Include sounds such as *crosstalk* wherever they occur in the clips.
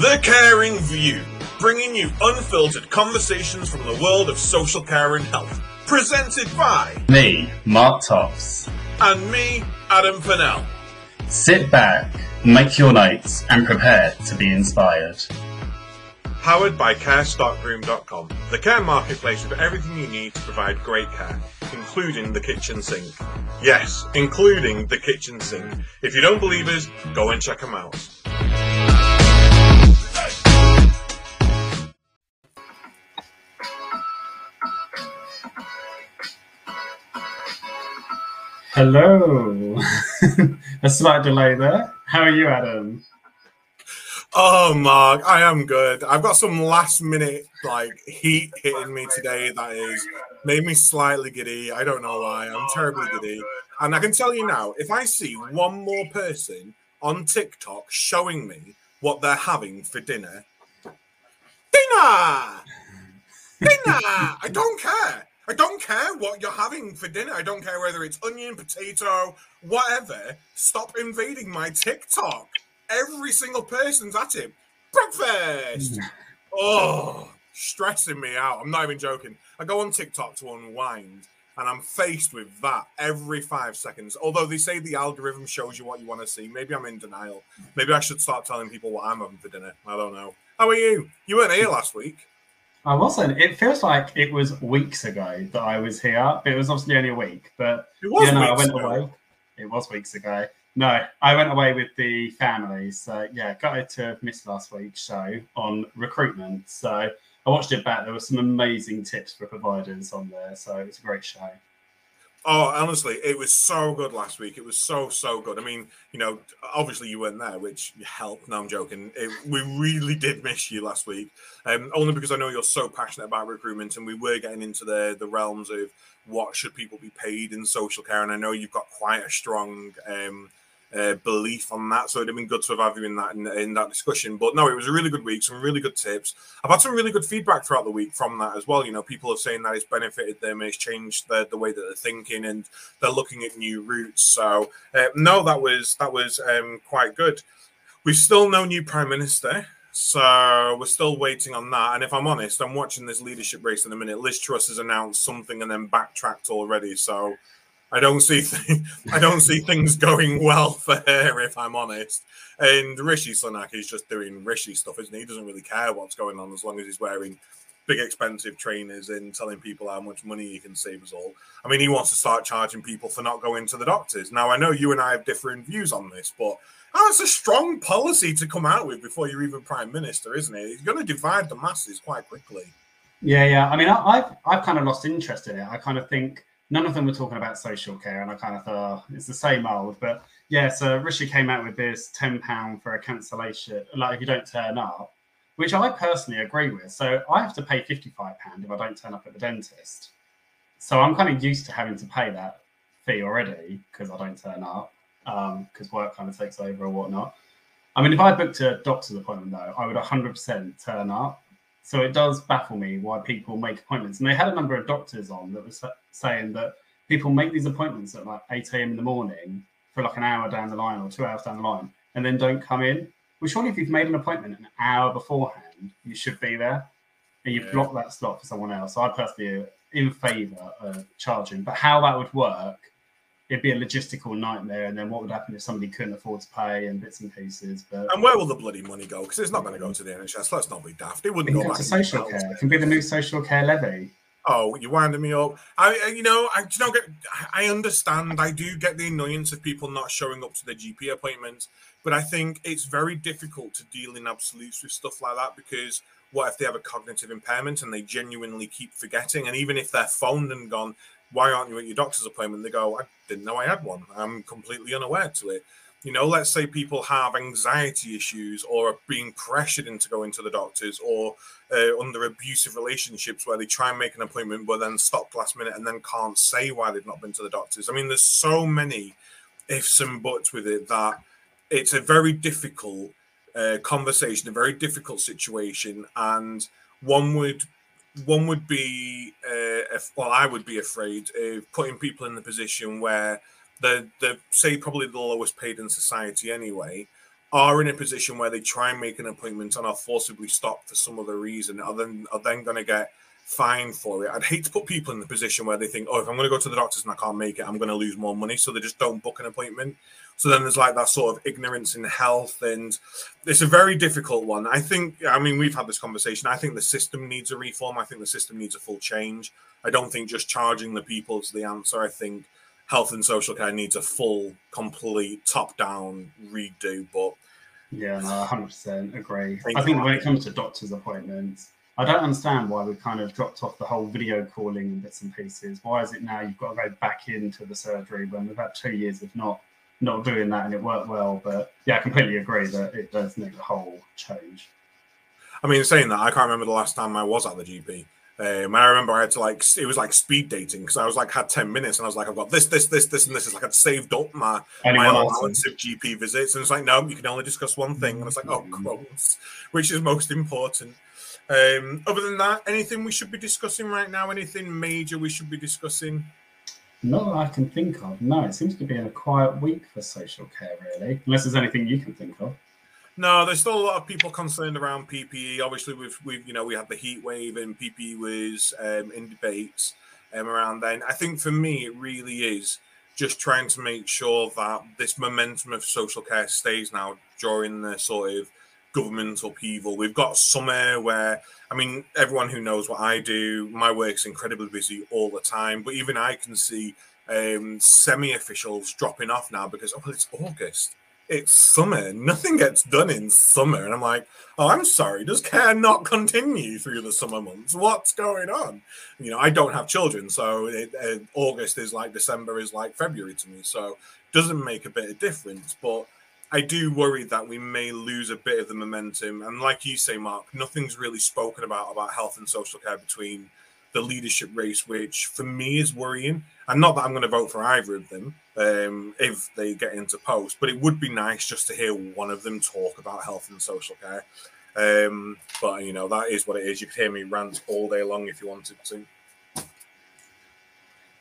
The Caring View, bringing you unfiltered conversations from the world of social care and health. Presented by me, Mark Topps, and me, Adam Pennell. Sit back, make your notes, and prepare to be inspired. Powered by CareStockroom.com, the care marketplace with everything you need to provide great care, including the kitchen sink. Yes, including the kitchen sink. If you don't believe us, go and check them out. Hello. *laughs* A slight delay there. How are you, Adam? Oh, Mark, I am good. I've got some last minute like heat hitting me today that is made me slightly giddy. I don't know why. I'm terribly giddy. And I can tell you now, if I see one more person on TikTok showing me what they're having for dinner, dinner, dinner, I don't care. I don't care what you're having for dinner. I don't care whether it's onion, potato, whatever. Stop invading my TikTok. Every single person's at it. Breakfast. Oh, stressing me out. I'm not even joking. I go on TikTok to unwind and I'm faced with that every five seconds. Although they say the algorithm shows you what you want to see. Maybe I'm in denial. Maybe I should start telling people what I'm having for dinner. I don't know. How are you? You weren't here last week. I wasn't. It feels like it was weeks ago that I was here. It was obviously only a week, but it was yeah, no, I went ago. away. It was weeks ago. No, I went away with the family. So yeah, gutted to miss last week's show on recruitment. So I watched it back. There were some amazing tips for providers on there. So it was a great show. Oh, honestly, it was so good last week. It was so so good. I mean, you know, obviously you weren't there, which helped. No, I'm joking. It, we really did miss you last week, um, only because I know you're so passionate about recruitment, and we were getting into the the realms of what should people be paid in social care, and I know you've got quite a strong um, uh, belief on that. So it'd have been good to have you in that in, in, that discussion. But no, it was a really good week. Some really good tips. I've had some really good feedback throughout the week from that as well. You know, people are saying that it's benefited them, it's changed the, the way that they're thinking, and they're looking at new routes. So uh, no, that was that was um, quite good. We've still no new prime minister. So we're still waiting on that. And if I'm honest, I'm watching this leadership race in a minute. Liz Truss has announced something and then backtracked already. So I don't see *laughs* th- I don't see things going well for her, if I'm honest. And Rishi Sunak is just doing Rishi stuff, isn't he? He doesn't really care what's going on as long as he's wearing big expensive trainers and telling people how much money he can save us all. I mean, he wants to start charging people for not going to the doctors. Now, I know you and I have different views on this, but that's a strong policy to come out with before you're even prime minister, isn't it? It's going to divide the masses quite quickly. Yeah, yeah. I mean, I, have I've kind of lost interest in it. I kind of think none of them were talking about social care, and I kind of thought oh, it's the same old. But yeah, so Rishi came out with this ten pound for a cancellation, like if you don't turn up, which I personally agree with. So I have to pay fifty five pound if I don't turn up at the dentist. So I'm kind of used to having to pay that fee already because I don't turn up because um, work kind of takes over or whatnot. I mean, if I booked a doctor's appointment though, I would 100% turn up so it does baffle me why people make appointments. And they had a number of doctors on that was saying that people make these appointments at like 8 a.m. in the morning for like an hour down the line or two hours down the line and then don't come in. Well, surely if you've made an appointment an hour beforehand, you should be there and you've yeah. blocked that slot for someone else. So I personally am in favour of charging. But how that would work it'd be a logistical nightmare. And then what would happen if somebody couldn't afford to pay and bits and pieces? But and where will the bloody money go? Because it's not going to go to the NHS. Let's not be daft. It wouldn't go back to social care. It can be the new social care levy. Oh, you're winding me up. I, you know, I you know, get, I understand. I do get the annoyance of people not showing up to their GP appointments, but I think it's very difficult to deal in absolutes with stuff like that because what if they have a cognitive impairment and they genuinely keep forgetting? And even if they're phoned and gone, why aren't you at your doctor's appointment? They go, I didn't know I had one. I'm completely unaware to it. You know, let's say people have anxiety issues or are being pressured into going to the doctors or uh, under abusive relationships where they try and make an appointment but then stop last minute and then can't say why they've not been to the doctors. I mean, there's so many ifs and buts with it that it's a very difficult uh, conversation, a very difficult situation, and one would one would be, uh, if, well, I would be afraid of putting people in the position where they're, they're, say, probably the lowest paid in society anyway, are in a position where they try and make an appointment and are forcibly stopped for some other reason, are then are then going to get fined for it. I'd hate to put people in the position where they think, oh, if I'm going to go to the doctors and I can't make it, I'm going to lose more money, so they just don't book an appointment. So then there's like that sort of ignorance in health, and it's a very difficult one. I think, I mean, we've had this conversation. I think the system needs a reform. I think the system needs a full change. I don't think just charging the people is the answer. I think health and social care needs a full, complete, top down redo. But yeah, no, 100% agree. I think when it comes to doctor's appointments, I don't understand why we've kind of dropped off the whole video calling and bits and pieces. Why is it now you've got to go back into the surgery when we've had two years of not not doing that and it worked well. But yeah, I completely agree that it does need a whole change. I mean, saying that, I can't remember the last time I was at the GP. Um, I remember I had to like it was like speed dating because I was like had ten minutes and I was like I've got this this this this and this is like I'd saved up my Anyone my allowance of GP visits and it's like no you can only discuss one thing and it's like oh crumbs which is most important. Um, other than that, anything we should be discussing right now? Anything major we should be discussing? Not that I can think of. No, it seems to be a quiet week for social care, really. Unless there's anything you can think of. No, there's still a lot of people concerned around PPE. Obviously, we've we've you know we had the heat wave and PPE was um, in debates um, around then. I think for me, it really is just trying to make sure that this momentum of social care stays now during the sort of government upheaval. We've got summer where, I mean, everyone who knows what I do, my work's incredibly busy all the time. But even I can see um, semi officials dropping off now because, oh, it's August. It's summer. Nothing gets done in summer. And I'm like, oh, I'm sorry. Does care not continue through the summer months? What's going on? You know, I don't have children. So it, uh, August is like December is like February to me. So doesn't make a bit of difference. But I do worry that we may lose a bit of the momentum. And like you say, Mark, nothing's really spoken about about health and social care between the leadership race, which for me is worrying. And not that I'm going to vote for either of them um, if they get into post, but it would be nice just to hear one of them talk about health and social care. Um, but you know that is what it is. You could hear me rant all day long if you wanted to.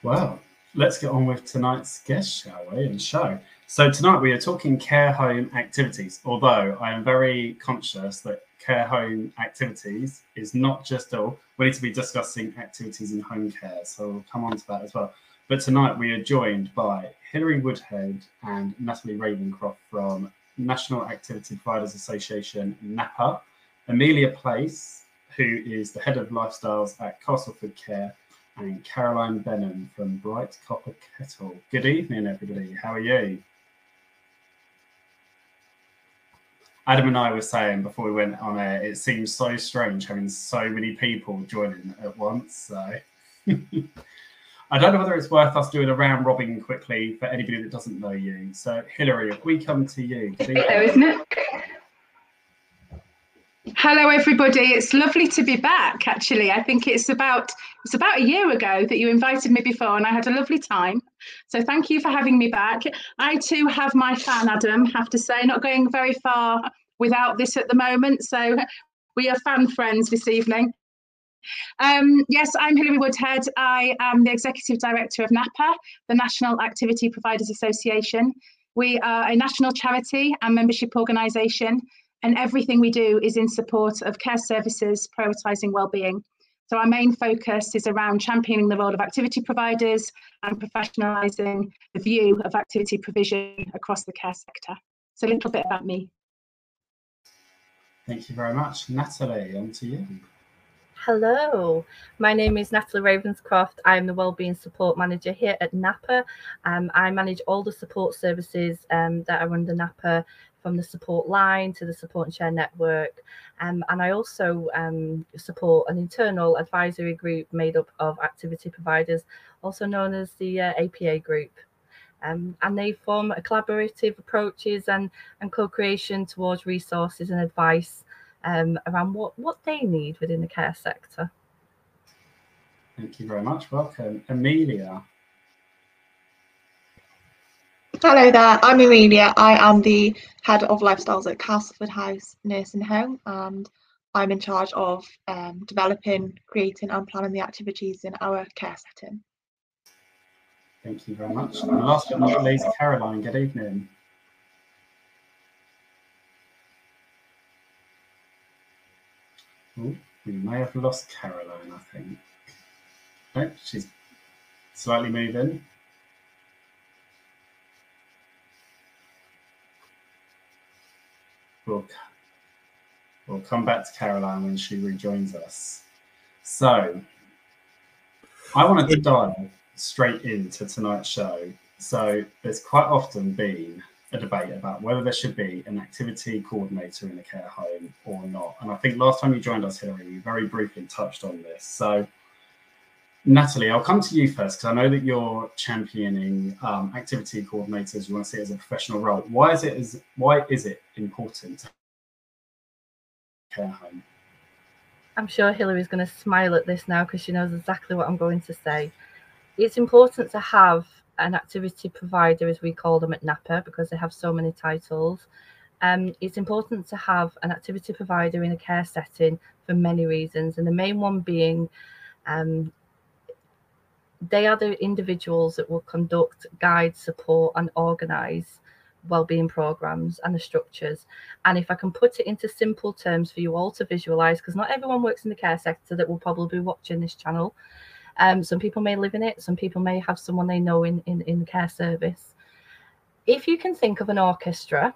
Well, let's get on with tonight's guest, shall we, and show. So tonight we are talking care home activities, although I am very conscious that care home activities is not just all, we need to be discussing activities in home care. So we'll come on to that as well. But tonight we are joined by Hilary Woodhead and Natalie Ravenscroft from National Activity Providers Association, NAPA, Amelia Pace, who is the head of lifestyles at Castleford Care, and Caroline Benham from Bright Copper Kettle. Good evening, everybody. How are you? Adam and I were saying before we went on air, it seems so strange having so many people joining at once. So *laughs* I don't know whether it's worth us doing a round robin quickly for anybody that doesn't know you. So Hilary, if we come to you, hello, isn't it? Hello, everybody. It's lovely to be back. Actually, I think it's about it's about a year ago that you invited me before, and I had a lovely time. So thank you for having me back. I too have my fan, Adam. Have to say, not going very far without this at the moment. So we are fan friends this evening. Um, yes, I'm Hilary Woodhead. I am the Executive Director of NAPA, the National Activity Providers Association. We are a national charity and membership organisation, and everything we do is in support of care services, prioritising well-being. So our main focus is around championing the role of activity providers and professionalising the view of activity provision across the care sector. So a little bit about me. Thank you very much. Natalie, on to you. Hello, my name is Natalie Ravenscroft. I'm the Wellbeing Support Manager here at NAPA. Um, I manage all the support services um, that are under NAPA from the support line to the support and share network. Um, and I also um, support an internal advisory group made up of activity providers, also known as the uh, APA group. Um, and they form collaborative approaches and, and co-creation towards resources and advice um, around what, what they need within the care sector. Thank you very much. Welcome. Amelia. Hello there, I'm Amelia. I am the head of lifestyles at Castleford House Nursing Home and I'm in charge of um, developing, creating and planning the activities in our care setting. Thank you very much. And last but not least, Caroline, good evening. Oh, we may have lost Caroline, I think. Oh, she's slightly moving. We'll, we'll come back to Caroline when she rejoins us. So, I wanted to dive straight into tonight's show. So, there's quite often been a debate about whether there should be an activity coordinator in a care home or not. And I think last time you joined us, Hilary, you very briefly touched on this. So, Natalie, I'll come to you first because I know that you're championing um, activity coordinators. You want to see it as a professional role. Why is it is why is it important? Care home. I'm sure Hilary's going to smile at this now because she knows exactly what I'm going to say. It's important to have an activity provider, as we call them at NAPA, because they have so many titles. Um, it's important to have an activity provider in a care setting for many reasons, and the main one being um, they are the individuals that will conduct, guide, support, and organise wellbeing programs and the structures. And if I can put it into simple terms for you all to visualize, because not everyone works in the care sector that will probably be watching this channel. Um, some people may live in it, some people may have someone they know in, in, in the care service. If you can think of an orchestra,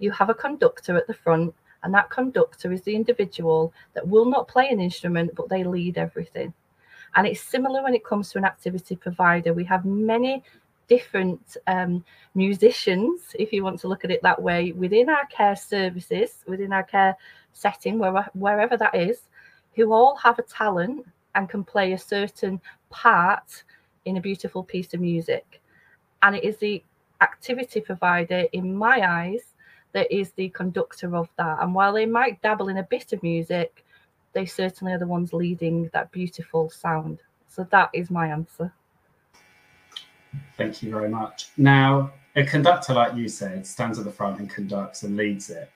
you have a conductor at the front, and that conductor is the individual that will not play an instrument, but they lead everything. And it's similar when it comes to an activity provider. We have many different um, musicians, if you want to look at it that way, within our care services, within our care setting, where, wherever that is, who all have a talent and can play a certain part in a beautiful piece of music. And it is the activity provider, in my eyes, that is the conductor of that. And while they might dabble in a bit of music, they certainly are the ones leading that beautiful sound. So that is my answer. Thank you very much. Now, a conductor, like you said, stands at the front and conducts and leads it.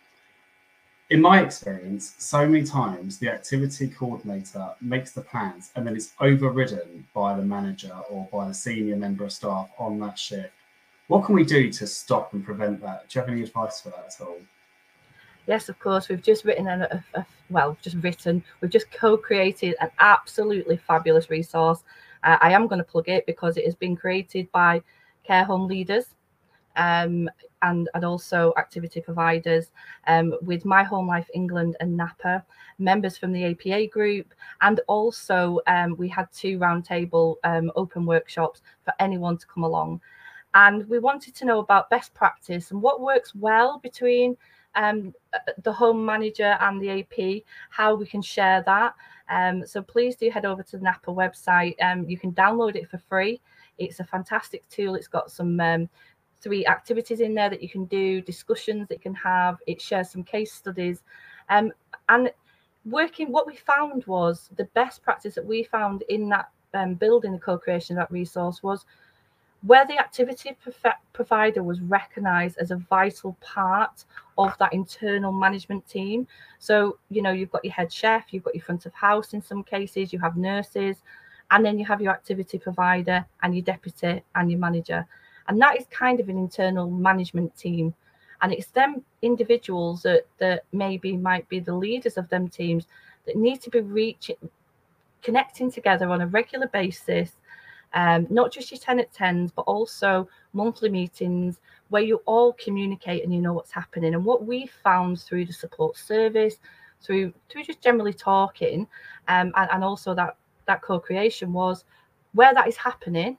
In my experience, so many times the activity coordinator makes the plans and then it's overridden by the manager or by the senior member of staff on that shift. What can we do to stop and prevent that? Do you have any advice for that at all? Yes, of course, we've just written a, a, a well, just written, we've just co-created an absolutely fabulous resource. Uh, I am going to plug it because it has been created by care home leaders um, and, and also activity providers um, with My Home Life England and NAPA, members from the APA group, and also um, we had two roundtable um, open workshops for anyone to come along. And we wanted to know about best practice and what works well between um, the home manager and the AP, how we can share that. Um, so please do head over to the NAPA website. Um, you can download it for free. It's a fantastic tool. It's got some um, three activities in there that you can do, discussions that you can have. It shares some case studies. Um, and working, what we found was the best practice that we found in that um, building the co-creation of that resource was where the activity provider was recognized as a vital part of that internal management team. So, you know, you've got your head chef, you've got your front of house in some cases, you have nurses, and then you have your activity provider and your deputy and your manager. And that is kind of an internal management team. And it's them individuals that, that maybe might be the leaders of them teams that need to be reaching, connecting together on a regular basis um, not just your 10 at 10s, but also monthly meetings where you all communicate and you know what's happening. And what we found through the support service, through through just generally talking, um, and, and also that that co-creation was where that is happening,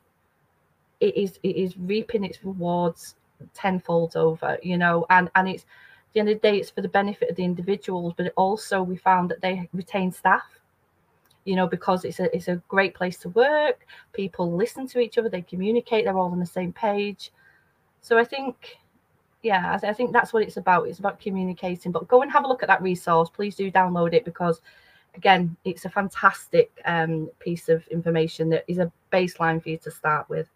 it is it is reaping its rewards tenfold over, you know, and and it's the end of the day, it's for the benefit of the individuals, but also we found that they retain staff you know, because it's a it's a great place to work. People listen to each other, they communicate, they're all on the same page. So I think, yeah, I, I think that's what it's about. It's about communicating. But go and have a look at that resource. Please do download it because, again, it's a fantastic um, piece of information that is a baseline for you to start with.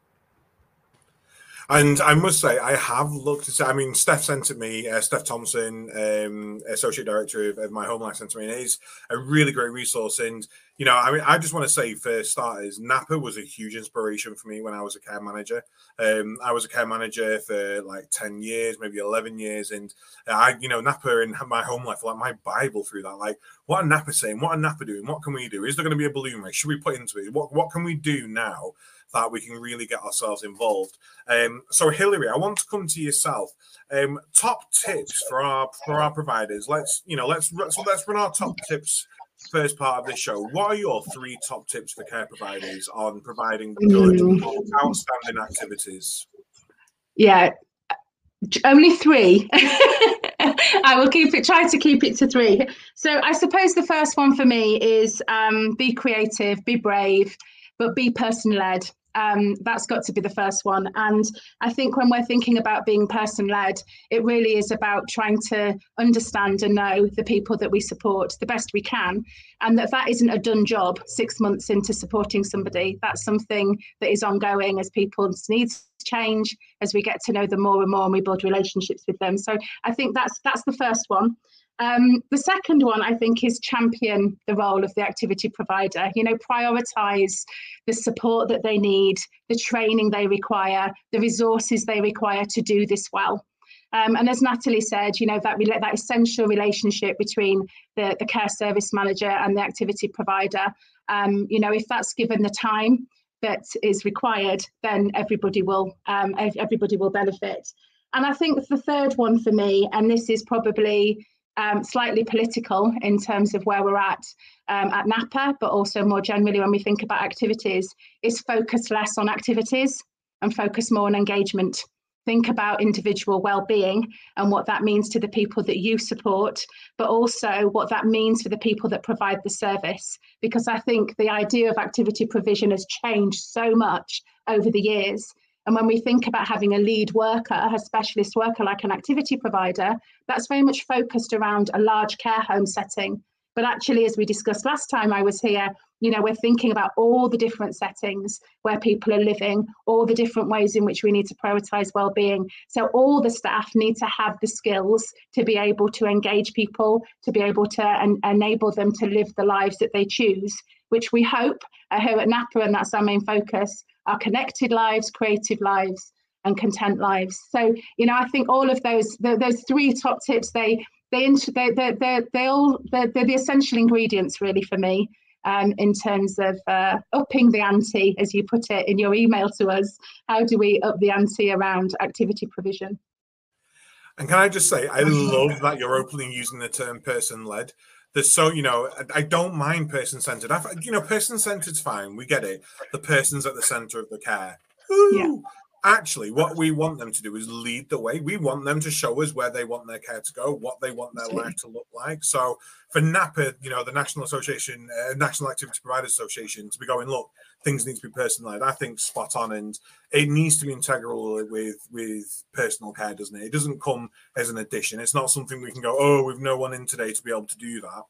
And I must say, I have looked at. I mean, Steph sent it me. Uh, Steph Thompson, um, associate director of, of, My Home Life, sent it me, and it's a really great resource. And you know, I mean, I just want to say for starters, Napa was a huge inspiration for me when I was a care manager. Um, I was a care manager for like 10 years, maybe 11 years. And I, you know, Napa in my home life, like my Bible through that. Like, what are Napa saying? What are Napa doing? What can we do? Is there going to be a balloon race? Should we put into it? What, what can we do now that we can really get ourselves involved? Um, so, Hilary, I want to come to yourself. Um, top tips for our for our providers. Let's, you know, let's let's, let's run our top tips first part of this show, what are your three top tips for care providers on providing good, mm. outstanding activities? Yeah, only three. *laughs* I will keep it, try to keep it to three. So I suppose the first one for me is um, be creative, be brave, but be person led um, that's got to be the first one. And I think when we're thinking about being person led, it really is about trying to understand and know the people that we support the best we can. And that that isn't a done job six months into supporting somebody. That's something that is ongoing as people's needs change, as we get to know them more and more and we build relationships with them. So I think that's that's the first one. Um, the second one, I think, is champion the role of the activity provider. You know, prioritize the support that they need, the training they require, the resources they require to do this well. Um, and as Natalie said, you know, that, that essential relationship between the, the care service manager and the activity provider, um, you know, if that's given the time that is required, then everybody will um, everybody will benefit. And I think the third one for me, and this is probably um, slightly political in terms of where we're at um, at NAPA, but also more generally when we think about activities, is focus less on activities and focus more on engagement. Think about individual well-being and what that means to the people that you support, but also what that means for the people that provide the service. Because I think the idea of activity provision has changed so much over the years and when we think about having a lead worker, a specialist worker like an activity provider, that's very much focused around a large care home setting. But actually, as we discussed last time I was here, you know, we're thinking about all the different settings where people are living, all the different ways in which we need to prioritize well-being. So all the staff need to have the skills to be able to engage people, to be able to en- enable them to live the lives that they choose, which we hope uh, here at NAPA, and that's our main focus, our connected lives, creative lives, and content lives. So, you know, I think all of those the, those three top tips they they they they they they all they're, they're the essential ingredients really for me. Um, in terms of uh, upping the ante, as you put it in your email to us, how do we up the ante around activity provision? And can I just say, I love that you're openly using the term person led there's so you know I, don't mind person centered. I you know person centered's fine. We get it. The person's at the center of the care. Ooh. Yeah. Actually, what we want them to do is lead the way. We want them to show us where they want their care to go, what they want their life to look like. So for NAPA, you know, the National Association, uh, National Activity Providers Association, to be going, look, things need to be personalized. I think spot on, and it needs to be integral with with personal care, doesn't it? It doesn't come as an addition. It's not something we can go, oh, we've no one in today to be able to do that.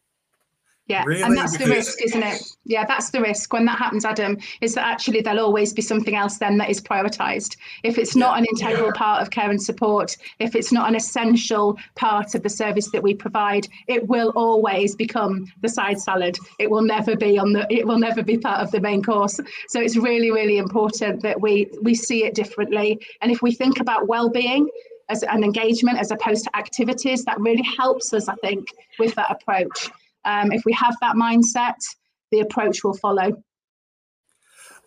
Yeah, really? and that's the risk, isn't it? Yeah, that's the risk when that happens, Adam, is that actually there'll always be something else then that is prioritised. If it's not an integral part of care and support, if it's not an essential part of the service that we provide, it will always become the side salad. It will never be on the it will never be part of the main course. So it's really, really important that we we see it differently. And if we think about well-being, as an engagement as opposed to activities, that really helps us, I think, with that approach. Um, if we have that mindset, the approach will follow.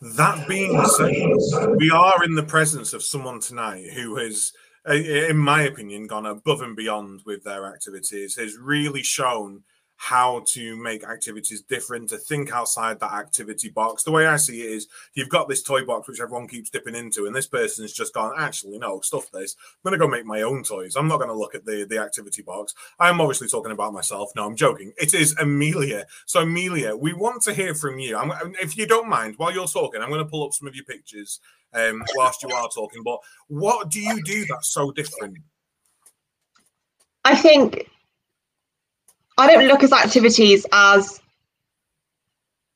That being said, we are in the presence of someone tonight who has, in my opinion, gone above and beyond with their activities, has really shown how to make activities different, to think outside that activity box. The way I see it is you've got this toy box which everyone keeps dipping into, and this person's just gone, actually, no, stuff this. I'm gonna go make my own toys. I'm not gonna look at the, the activity box. I'm obviously talking about myself. No, I'm joking. It is Amelia. So Amelia, we want to hear from you. I'm, if you don't mind, while you're talking, I'm gonna pull up some of your pictures um, whilst you are talking. But what do you do that's so different? I think I don't look at activities as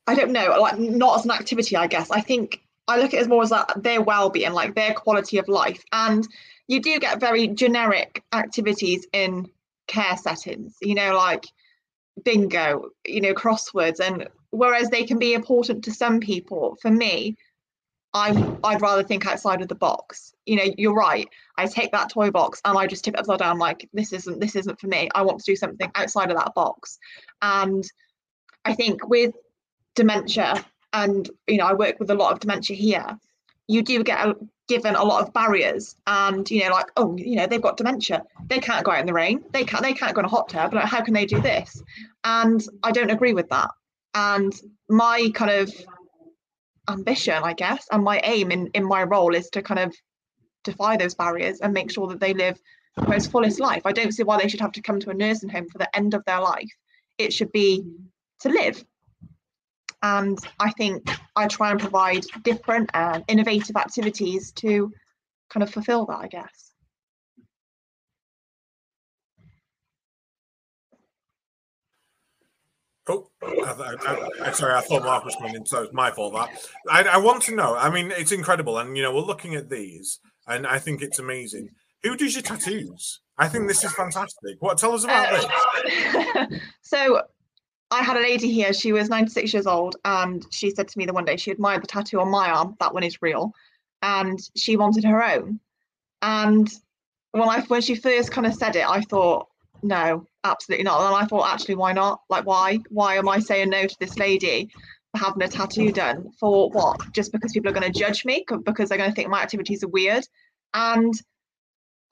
I don't know, like not as an activity, I guess. I think I look at it as more as like their well-being, like their quality of life. And you do get very generic activities in care settings, you know, like bingo, you know, crosswords and whereas they can be important to some people, for me, I'm I'd rather think outside of the box. You know, you're right. I take that toy box and I just tip it upside down like this isn't this isn't for me. I want to do something outside of that box. And I think with dementia and you know, I work with a lot of dementia here, you do get a, given a lot of barriers and you know like oh you know they've got dementia they can't go out in the rain they can't they can't go in a hot tub how can they do this and i don't agree with that and my kind of ambition, I guess, and my aim in, in my role is to kind of defy those barriers and make sure that they live the most fullest life. I don't see why they should have to come to a nursing home for the end of their life. It should be to live. And I think I try and provide different and innovative activities to kind of fulfill that, I guess. Oh, I, I, I, sorry, I thought Mark was coming in, so it's my fault. That I, want to know. I mean, it's incredible, and you know, we're looking at these, and I think it's amazing. Who does your tattoos? I think this is fantastic. What? Tell us about uh, this. *laughs* so, I had a lady here. She was 96 years old, and she said to me the one day she admired the tattoo on my arm. That one is real, and she wanted her own. And when I when she first kind of said it, I thought, no, absolutely not. And I thought, actually, why not? Like, why? Why am I saying no to this lady for having a tattoo done? For what? Just because people are going to judge me? Because they're going to think my activities are weird? And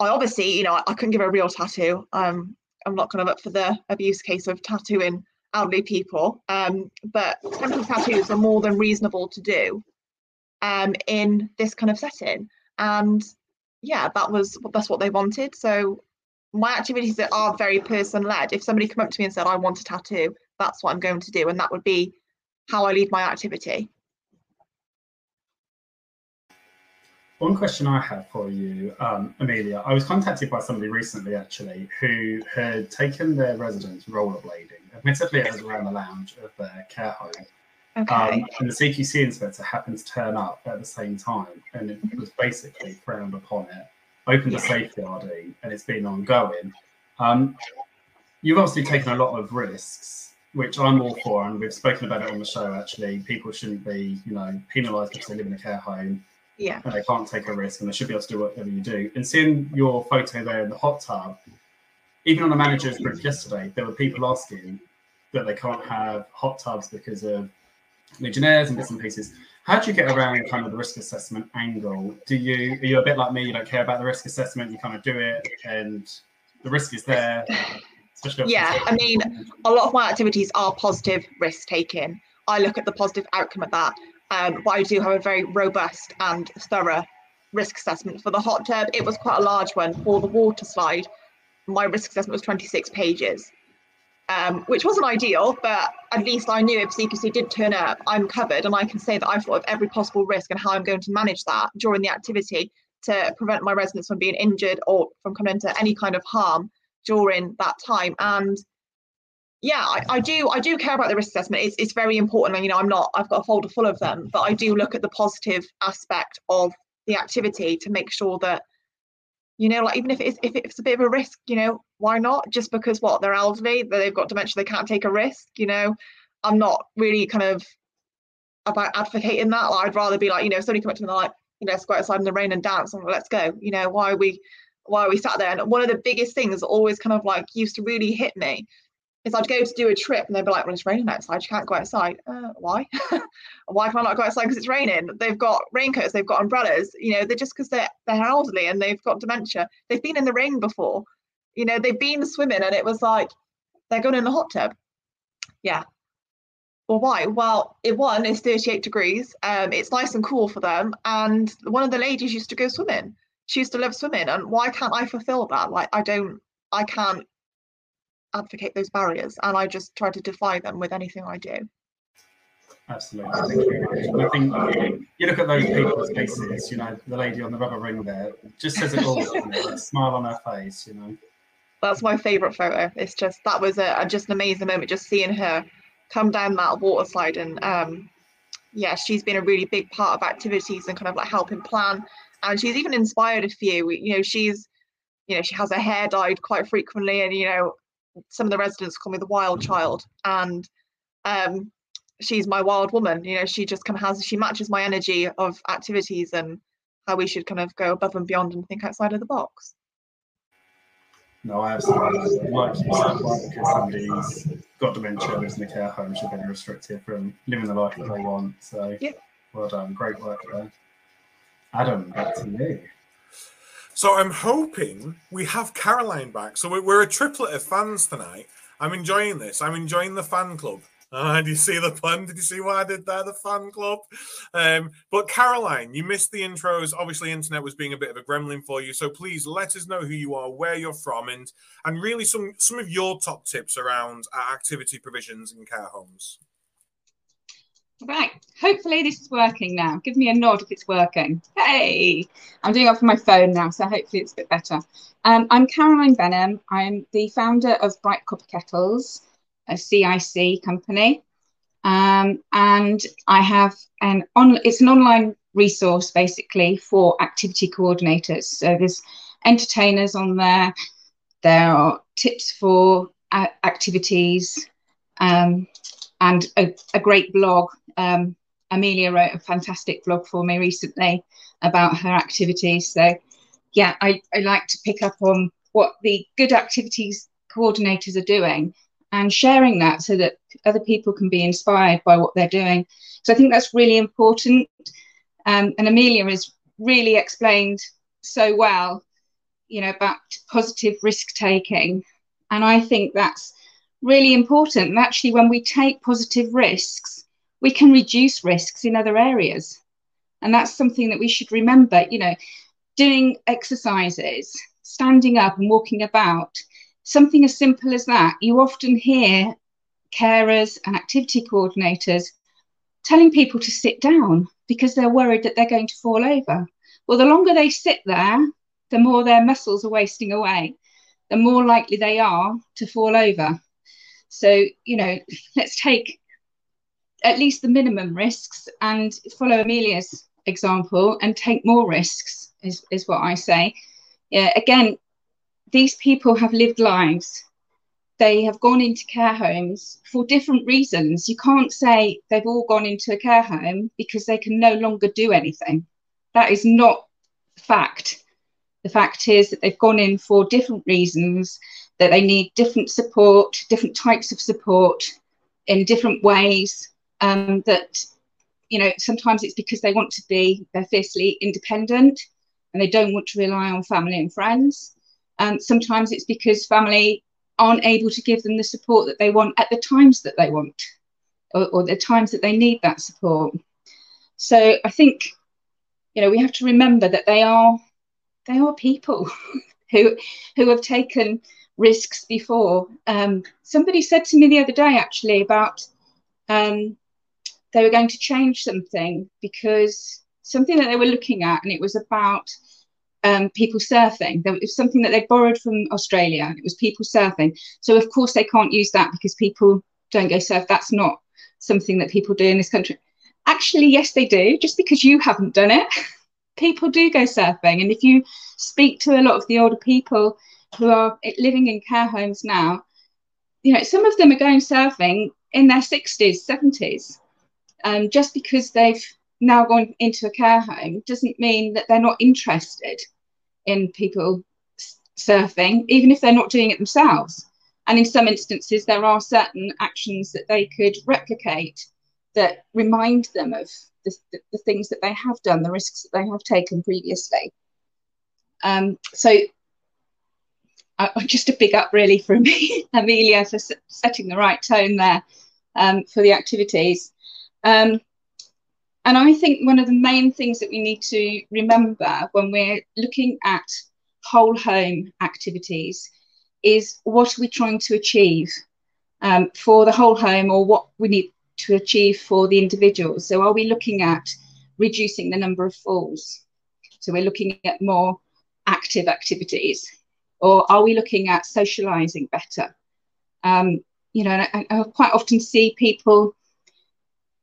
I obviously, you know, I, I couldn't give a real tattoo. Um, I'm not kind of up for the abuse case of tattooing elderly people. Um, but temporary tattoos are more than reasonable to do um, in this kind of setting. And yeah, that was that's what they wanted. So my activities that are very person led. If somebody come up to me and said, I want a tattoo, that's what I'm going to do. And that would be how I lead my activity. One question I have for you, um, Amelia, I was contacted by somebody recently actually who had taken their residents rollerblading. Admittedly, it was around the lounge of their care home. Okay. Um, and the CQC inspector happened to turn up at the same time and it was basically frowned upon it opened a safeguarding and it's been ongoing. Um, you've obviously taken a lot of risks, which I'm all for, and we've spoken about it on the show. Actually, people shouldn't be, you know, penalised because they live in a care home. Yeah. And they can't take a risk, and they should be able to do whatever you do. And seeing your photo there in the hot tub, even on the manager's group yesterday, there were people asking that they can't have hot tubs because of Legionnaires and bits and pieces. How do you get around kind of the risk assessment angle? Do you are you a bit like me? You don't care about the risk assessment. You kind of do it, and the risk is there. yeah, I mean, a lot of my activities are positive risk taking. I look at the positive outcome of that, um, but I do have a very robust and thorough risk assessment for the hot tub. It was quite a large one for the water slide. My risk assessment was 26 pages um, which wasn't ideal, but at least I knew if CQC did turn up, I'm covered and I can say that I've thought of every possible risk and how I'm going to manage that during the activity to prevent my residents from being injured or from coming into any kind of harm during that time. And yeah, I, I do I do care about the risk assessment. It's, it's very important. And, you know, I'm not, I've got a folder full of them, but I do look at the positive aspect of the activity to make sure that you know like even if it's if it's a bit of a risk you know why not? Just because what they're elderly they've got dementia they can't take a risk you know? I'm not really kind of about advocating that. Like, i'd rather be like you know if somebody come up to me and like you know let's go outside in the rain and dance and let's go. You know why are we why are we sat there? And one of the biggest things that always kind of like used to really hit me I'd go to do a trip and they'd be like, well, it's raining outside. You can't go outside. Uh, why? *laughs* why can I not go outside? Because it's raining. They've got raincoats. They've got umbrellas. You know, they're just because they're, they're elderly and they've got dementia. They've been in the rain before. You know, they've been swimming and it was like, they're going in the hot tub. Yeah. Well, why? Well, it one is 38 degrees. Um, it's nice and cool for them. And one of the ladies used to go swimming. She used to love swimming. And why can't I fulfill that? Like, I don't, I can't advocate those barriers and I just try to defy them with anything I do. Absolutely. Thank you I think you look at those people's faces, you know, the lady on the rubber ring there, just says it all, smile on her face, you know. That's my favourite photo. It's just, that was a, a, just an amazing moment, just seeing her come down that water slide. And um, yeah, she's been a really big part of activities and kind of like helping plan. And she's even inspired a few, you know, she's, you know, she has her hair dyed quite frequently and, you know, some of the residents call me the wild child and um, she's my wild woman. You know, she just kind of has she matches my energy of activities and how we should kind of go above and beyond and think outside of the box. No, I absolutely like you said, because somebody's got dementia, lives in a care home, should be restricted from living the life that they want. So, yeah. well done, great work there. Adam, back to you. So I'm hoping we have Caroline back. So we're a triplet of fans tonight. I'm enjoying this. I'm enjoying the fan club. *laughs* Uh, you see the pun? Did you see what I did there? The fan club. Um, but Caroline, you missed the intros. Obviously, internet was being a bit of a gremlin for you. So please let us know who you are, where you're from, and and really some some of your top tips around uh, activity provisions in care homes. Right. Hopefully this is working now. Give me a nod if it's working. Hey, I'm doing it from my phone now, so hopefully it's a bit better. Um, I'm Caroline Benham. I'm the founder of Bright Copper Kettles, a CIC company. Um, and I have an on it's an online resource basically for activity coordinators. So there's entertainers on there. There are tips for uh, activities um, and a, a great blog um, Amelia wrote a fantastic blog for me recently about her activities. So, yeah, I, I like to pick up on what the good activities coordinators are doing and sharing that so that other people can be inspired by what they're doing. So, I think that's really important. Um, and Amelia has really explained so well, you know, about positive risk taking. And I think that's really important. And actually, when we take positive risks, we can reduce risks in other areas. And that's something that we should remember, you know, doing exercises, standing up and walking about, something as simple as that. You often hear carers and activity coordinators telling people to sit down because they're worried that they're going to fall over. Well, the longer they sit there, the more their muscles are wasting away, the more likely they are to fall over. So, you know, *laughs* let's take at least the minimum risks and follow Amelia's example and take more risks is, is what I say. Yeah, again, these people have lived lives. They have gone into care homes for different reasons. You can't say they've all gone into a care home because they can no longer do anything. That is not fact. The fact is that they've gone in for different reasons, that they need different support, different types of support in different ways, um, that you know sometimes it's because they want to be they're fiercely independent and they don't want to rely on family and friends. Um, sometimes it's because family aren't able to give them the support that they want at the times that they want or, or the times that they need that support. So i think you know we have to remember that they are they are people *laughs* who who have taken risks before. Um, somebody said to me the other day actually about um, they were going to change something because something that they were looking at, and it was about um, people surfing. There was something that they borrowed from Australia, and it was people surfing. So of course they can't use that because people don't go surf. That's not something that people do in this country. Actually, yes, they do. Just because you haven't done it, *laughs* people do go surfing. And if you speak to a lot of the older people who are living in care homes now, you know, some of them are going surfing in their 60s, 70s um, just because they've now gone into a care home doesn't mean that they're not interested in people surfing, even if they're not doing it themselves. And in some instances, there are certain actions that they could replicate that remind them of the, the, the things that they have done, the risks that they have taken previously. Um, so, uh, just a big up really for me, *laughs* Amelia for setting the right tone there um, for the activities. Um, and I think one of the main things that we need to remember when we're looking at whole home activities is what are we trying to achieve um, for the whole home or what we need to achieve for the individuals. So, are we looking at reducing the number of falls? So, we're looking at more active activities, or are we looking at socializing better? Um, you know, I, I quite often see people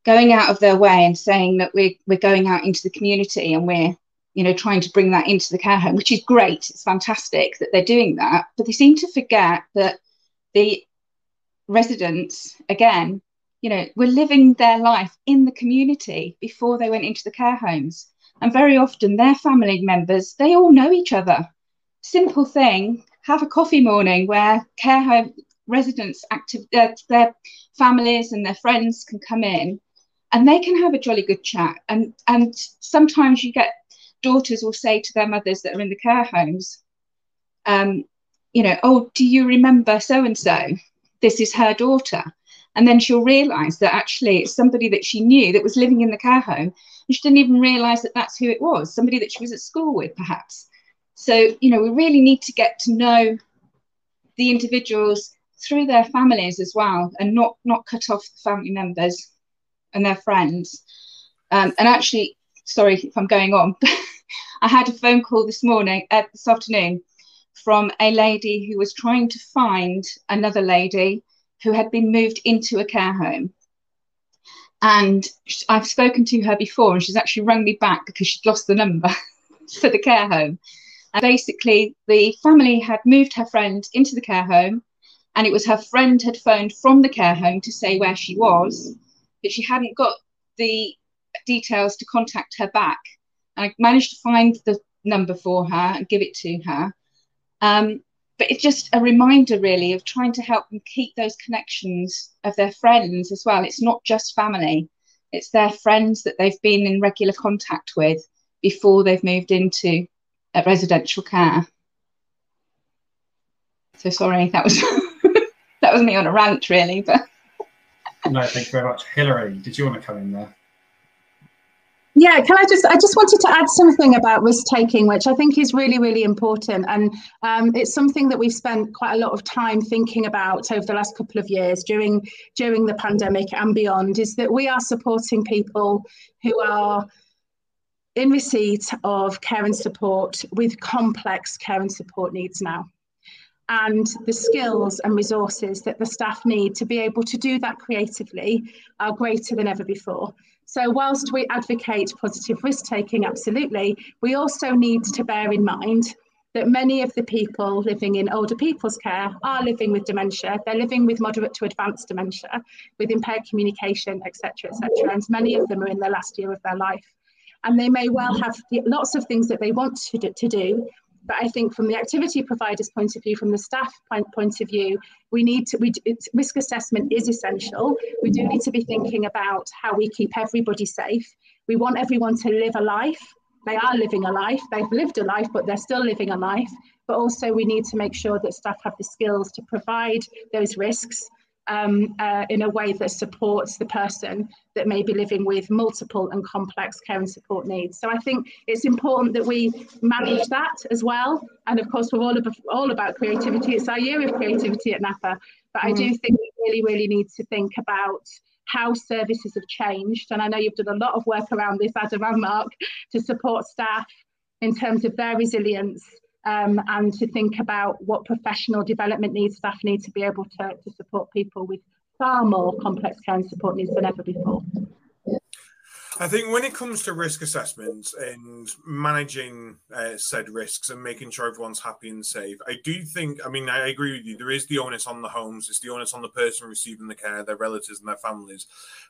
going out of their way and saying that we're, we're going out into the community and we're you know trying to bring that into the care home which is great it's fantastic that they're doing that but they seem to forget that the residents again you know, were living their life in the community before they went into the care homes. And very often their family members, they all know each other. Simple thing, have a coffee morning where care home residents, active, uh, their families and their friends can come in and they can have a jolly good chat. And, and sometimes you get daughters will say to their mothers that are in the care homes, um, you know, oh, do you remember so and so? This is her daughter. And then she'll realize that actually it's somebody that she knew that was living in the care home. And she didn't even realize that that's who it was, somebody that she was at school with, perhaps. So, you know, we really need to get to know the individuals through their families as well and not, not cut off the family members and their friends. Um, and actually, sorry if I'm going on, *laughs* I had a phone call this morning, uh, this afternoon, from a lady who was trying to find another lady who had been moved into a care home. And I've spoken to her before, and she's actually rung me back because she'd lost the number *laughs* for the care home. And basically, the family had moved her friend into the care home, and it was her friend had phoned from the care home to say where she was, but she hadn't got the details to contact her back. I managed to find the number for her and give it to her. Um, but it's just a reminder, really, of trying to help them keep those connections of their friends as well. It's not just family, it's their friends that they've been in regular contact with before they've moved into residential care. So sorry, that was *laughs* that was me on a rant, really. But no, thank you very much, Hilary. Did you want to come in there? Yeah, can I just, I just wanted to add something about risk taking, which I think is really, really important. And um, it's something that we've spent quite a lot of time thinking about over the last couple of years during, during the pandemic and beyond, is that we are supporting people who are in receipt of care and support with complex care and support needs now. And the skills and resources that the staff need to be able to do that creatively are greater than ever before. So, whilst we advocate positive risk taking, absolutely, we also need to bear in mind that many of the people living in older people's care are living with dementia. They're living with moderate to advanced dementia, with impaired communication, etc., etc. And many of them are in the last year of their life. And they may well have lots of things that they want to do, to do but I think from the activity provider's point of view, from the staff point, point of view, we need to, we, risk assessment is essential. We do need to be thinking about how we keep everybody safe. We want everyone to live a life. They are living a life, they've lived a life, but they're still living a life. But also we need to make sure that staff have the skills to provide those risks um, uh, in a way that supports the person that may be living with multiple and complex care and support needs. So I think it's important that we manage that as well. And of course, we're all about, all about creativity. It's our year of creativity at NAPA. But. I do mm. think we really, really need to think about how services have changed. And I know you've done a lot of work around this, Adam and Mark, to support staff in terms of their resilience um, and to think about what professional development needs staff need to be able to, to support people with far more complex care and support needs than ever before. I think when it comes to risk assessments and managing uh, said risks and making sure everyone's happy and safe, I do think, I mean, I agree with you. There is the onus on the homes, it's the onus on the person receiving the care, their relatives and their families.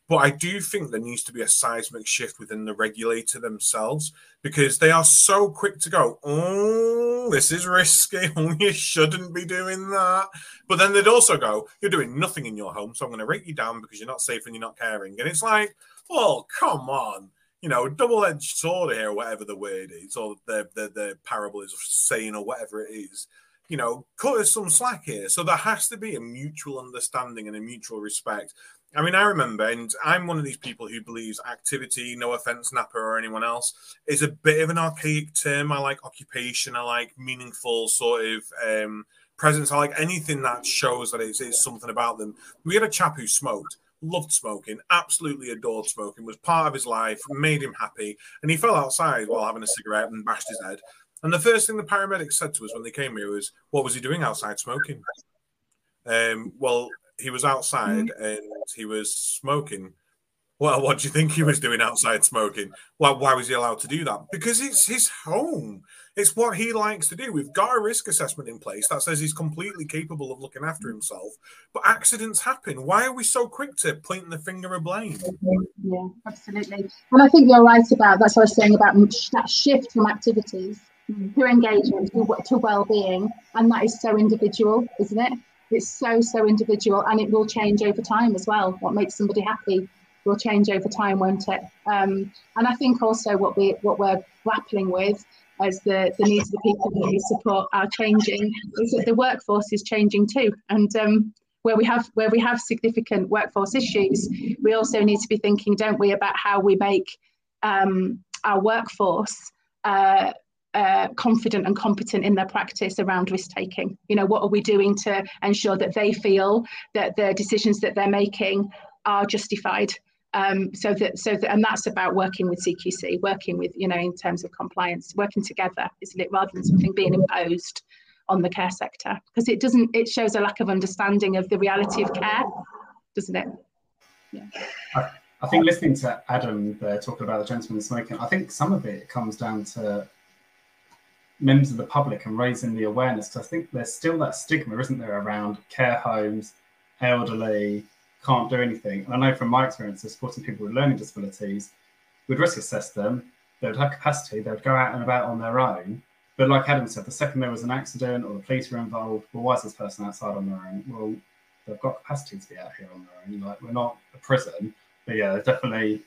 But I do think there needs to be a seismic shift within the regulator themselves because they are so quick to go, oh, this is risky. *laughs* you shouldn't be doing that. But then they'd also go, you're doing nothing in your home. So I'm going to rate you down because you're not safe and you're not caring. And it's like, well, come on. You know, double edged sword here, whatever the word is, or the, the, the parable is saying, or whatever it is. You know, cut us some slack here. So there has to be a mutual understanding and a mutual respect. I mean, I remember, and I'm one of these people who believes activity, no offense, Napa or anyone else, is a bit of an archaic term. I like occupation, I like meaningful sort of um, presence, I like anything that shows that it's, it's something about them. We had a chap who smoked loved smoking, absolutely adored smoking, was part of his life, made him happy. And he fell outside while having a cigarette and bashed his head. And the first thing the paramedics said to us when they came here was, What was he doing outside smoking? Um, well, he was outside and he was smoking. Well, what do you think he was doing outside smoking? Well, why was he allowed to do that? Because it's his home. It's what he likes to do. We've got a risk assessment in place that says he's completely capable of looking after himself, but accidents happen. Why are we so quick to point the finger of blame? Yeah, absolutely. And I think you're right about that's what I was saying about that shift from activities to engagement to, to well-being, and that is so individual, isn't it? It's so so individual, and it will change over time as well. What makes somebody happy will change over time, won't it? Um, and I think also what we what we're grappling with as the, the needs of the people that we support are changing is that the workforce is changing too. And um, where we have where we have significant workforce issues, we also need to be thinking, don't we, about how we make um, our workforce uh, uh, confident and competent in their practice around risk taking. You know, what are we doing to ensure that they feel that the decisions that they're making are justified um, so that so that and that's about working with CQC, working with you know in terms of compliance, working together, isn't it, rather than something being imposed on the care sector because it doesn't it shows a lack of understanding of the reality of care, doesn't it? Yeah. I, I think listening to Adam there talking about the gentleman smoking, I think some of it comes down to members of the public and raising the awareness because I think there's still that stigma, isn't there, around care homes, elderly, can't do anything. And I know from my experience of supporting people with learning disabilities, we'd risk assess them, they would have capacity, they would go out and about on their own. But like Adam said, the second there was an accident or the police were involved, well, why is this person outside on their own? Well, they've got capacity to be out here on their own. Like we're not a prison, but yeah, definitely,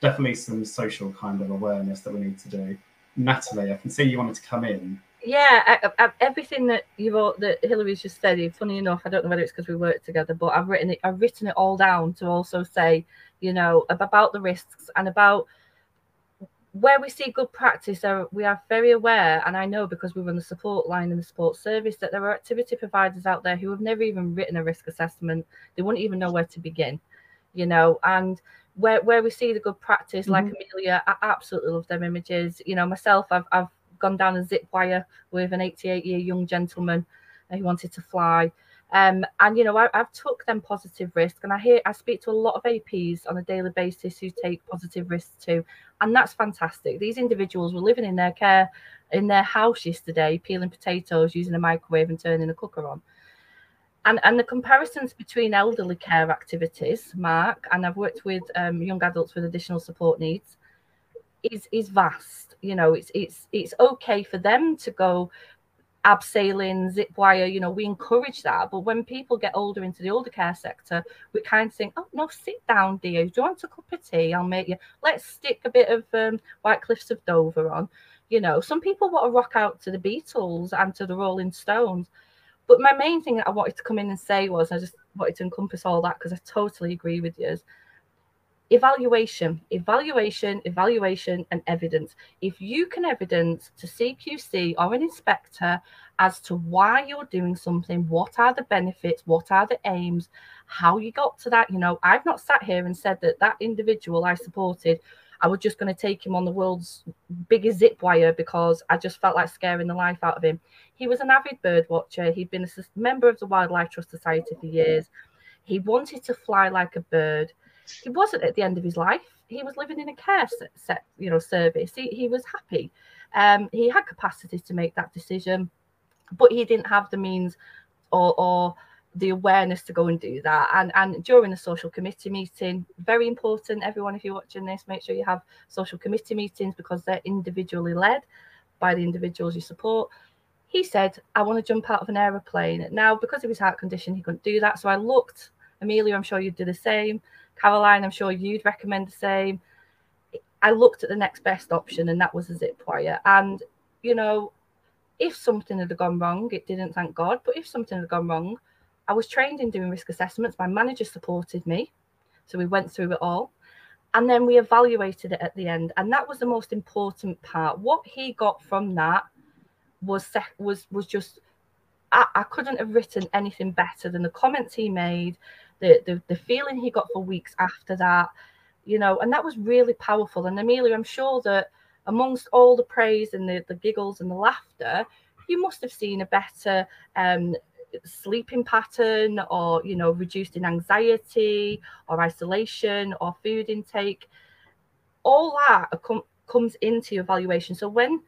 definitely some social kind of awareness that we need to do. Natalie, I can see you wanted to come in yeah, I, I, everything that you wrote, that Hilary's just said. Funny enough, I don't know whether it's because we work together, but I've written it. I've written it all down to also say, you know, about the risks and about where we see good practice. We are very aware, and I know because we run the support line and the support service that there are activity providers out there who have never even written a risk assessment. They wouldn't even know where to begin, you know, and where where we see the good practice, mm-hmm. like Amelia, I absolutely love them images. You know, myself, I've I've gone down a zip wire with an 88 year young gentleman who wanted to fly. Um, and you know, I, have took them positive risk, and I hear I speak to a lot of APs on a daily basis who take positive risks too, and that's fantastic. These individuals were living in their care in their house yesterday, peeling potatoes, using a microwave and turning a cooker on. And, and the comparisons between elderly care activities, Mark, and I've worked with um, young adults with additional support needs, is is vast. You know, it's it's it's okay for them to go abseiling, zip wire, you know, we encourage that. But when people get older into the older care sector, we kind of think, oh, no, sit down, dear. Do you want a cup of tea? I'll make you. Let's stick a bit of um, White Cliffs of Dover on. You know, some people want to rock out to the Beatles and to the Rolling Stones. But my main thing that I wanted to come in and say was, I just wanted to encompass all that because I totally agree with you evaluation, evaluation, evaluation, and evidence. If you can evidence to CQC or an inspector as to why you're doing something, what are the benefits, what are the aims, how you got to that, you know, I've not sat here and said that that individual I supported. I was just going to take him on the world's biggest zip wire because I just felt like scaring the life out of him. He was an avid bird watcher. He'd been a member of the Wildlife Trust Society for years. He wanted to fly like a bird he wasn't at the end of his life. He was living in a care set, you know, service. He, he was happy. Um, he had capacity to make that decision, but he didn't have the means or, or the awareness to go and do that. And and during the social committee meeting, very important. Everyone, if you're watching this, make sure you have social committee meetings because they're individually led by the individuals you support. He said, "I want to jump out of an aeroplane." Now, because of his heart condition, he couldn't do that. So I looked. Amelia, I'm sure you'd do the same. Caroline, I'm sure you'd recommend the same. I looked at the next best option, and that was a zip wire. And you know, if something had gone wrong, it didn't, thank God. But if something had gone wrong, I was trained in doing risk assessments. My manager supported me, so we went through it all, and then we evaluated it at the end. And that was the most important part. What he got from that was was was just I, I couldn't have written anything better than the comments he made, the, the the feeling he got for weeks after that, you know, and that was really powerful. And Amelia, I'm sure that amongst all the praise and the, the giggles and the laughter, you must have seen a better um, sleeping pattern or you know reduced in anxiety or isolation or food intake all that com- comes into your evaluation so when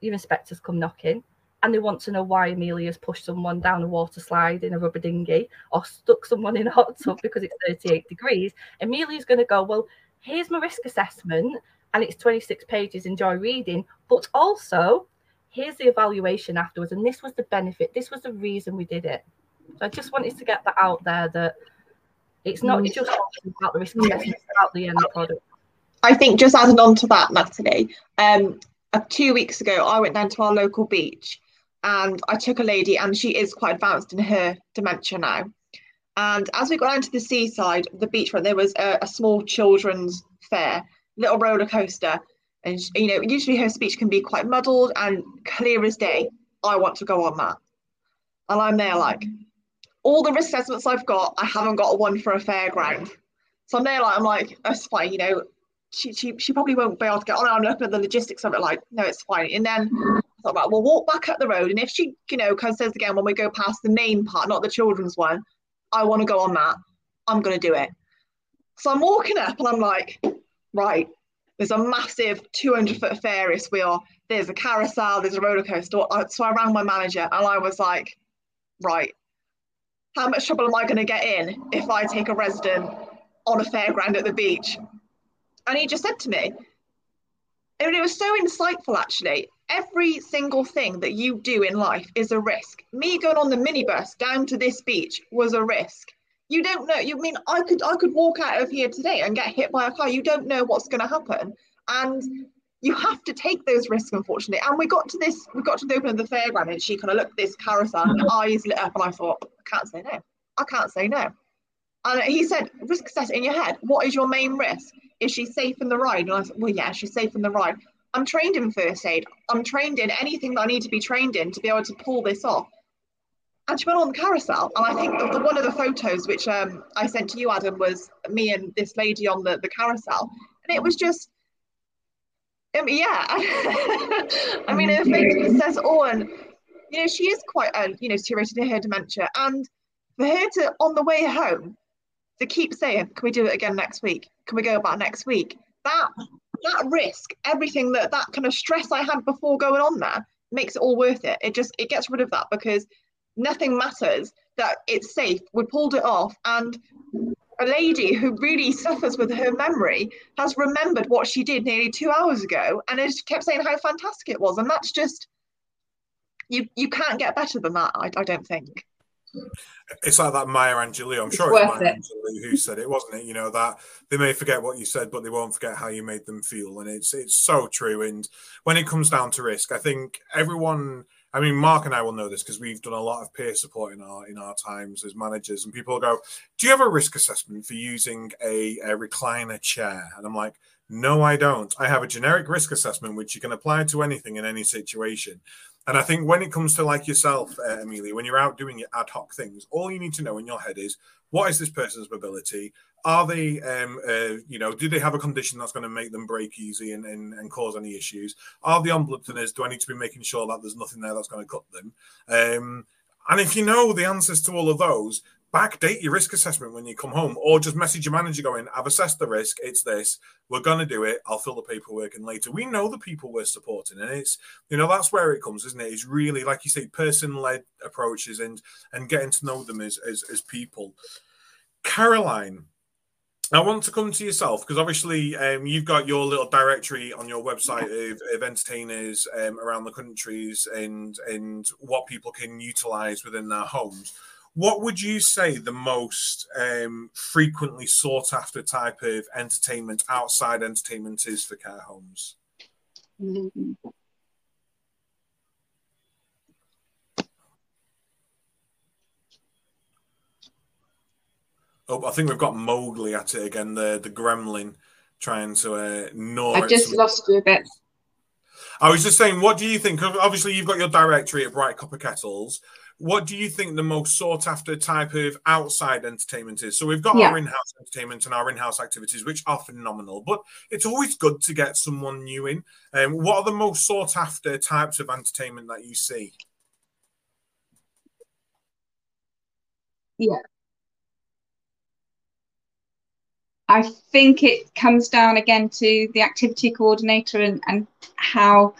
your inspectors come knocking and they want to know why Amelia's pushed someone down a water slide in a rubber dinghy or stuck someone in a hot tub because it's 38 degrees, Amelia's going to go, Well, here's my risk assessment, and it's 26 pages, enjoy reading, but also here's the evaluation afterwards. And this was the benefit, this was the reason we did it. So I just wanted to get that out there that it's not just about the risk assessment, it's about the end product. I think just adding on to that, Natalie, um, uh, two weeks ago, I went down to our local beach and I took a lady, and she is quite advanced in her dementia now. And as we got down to the seaside, the beachfront, there was a, a small children's fair, little roller coaster. And, you know, usually her speech can be quite muddled and clear as day. I want to go on that. And I'm there like, all the risk assessments I've got, I haven't got one for a fairground. So I'm there like, I'm like, that's fine, you know, she, she, she probably won't be able to get on. I'm looking at the logistics of it, like, no, it's fine. And then I thought about, we'll walk back up the road. And if she, you know, kind of says again, when we go past the main part, not the children's one, I want to go on that. I'm going to do it. So I'm walking up and I'm like, right, there's a massive 200 foot Ferris wheel. There's a carousel. There's a roller coaster. So I rang my manager and I was like, right, how much trouble am I going to get in if I take a resident on a fairground at the beach? And he just said to me, and it was so insightful actually. Every single thing that you do in life is a risk. Me going on the minibus down to this beach was a risk. You don't know. You mean I could I could walk out of here today and get hit by a car. You don't know what's going to happen, and you have to take those risks, unfortunately. And we got to this, we got to the open of the fairground, and she kind of looked at this carousel, and eyes lit up, and I thought, I can't say no. I can't say no. And he said, risk assess in your head. What is your main risk? Is she safe in the ride? And I said, well, yeah, she's safe in the ride. I'm trained in first aid. I'm trained in anything that I need to be trained in to be able to pull this off. And she went on the carousel. And I think the, the, one of the photos which um, I sent to you, Adam, was me and this lady on the, the carousel. And it was just, um, yeah. I mean, her *laughs* face says, oh, and, you know, she is quite, uh, you know, deteriorated in her dementia. And for her to, on the way home, to keep saying, can we do it again next week? Can we go back next week? That that risk, everything that that kind of stress I had before going on there makes it all worth it. It just it gets rid of that because nothing matters that it's safe. We pulled it off and a lady who really suffers with her memory has remembered what she did nearly two hours ago and has kept saying how fantastic it was. And that's just you you can't get better than that, I, I don't think. It's like that Maya Angelou. I'm it's sure it's Maya it. Angelou who said it, wasn't it? You know that they may forget what you said, but they won't forget how you made them feel, and it's it's so true. And when it comes down to risk, I think everyone. I mean, Mark and I will know this because we've done a lot of peer support in our in our times as managers, and people go, "Do you have a risk assessment for using a, a recliner chair?" And I'm like, "No, I don't. I have a generic risk assessment which you can apply to anything in any situation." And I think when it comes to like yourself, uh, Amelia, when you're out doing your ad hoc things, all you need to know in your head is what is this person's mobility? Are they, um, uh, you know, do they have a condition that's going to make them break easy and, and, and cause any issues? Are they on blood thinners? Do I need to be making sure that there's nothing there that's going to cut them? Um, and if you know the answers to all of those, backdate your risk assessment when you come home, or just message your manager going, I've assessed the risk, it's this, we're going to do it, I'll fill the paperwork in later. We know the people we're supporting, and it's, you know, that's where it comes, isn't it? It's really, like you say, person led approaches and and getting to know them as, as, as people. Caroline, I want to come to yourself because obviously um, you've got your little directory on your website of, of entertainers um, around the countries and and what people can utilize within their homes. What would you say the most um, frequently sought after type of entertainment, outside entertainment, is for care homes? Mm-hmm. Oh, I think we've got Mowgli at it again. The the gremlin trying to uh, gnaw. I've just lost you a bit. I was just saying, what do you think? Obviously, you've got your directory at Bright Copper Kettles what do you think the most sought after type of outside entertainment is? So we've got yeah. our in-house entertainment and our in-house activities, which are phenomenal, but it's always good to get someone new in. Um, what are the most sought after types of entertainment that you see? Yeah. I think it comes down again to the activity coordinator and, and how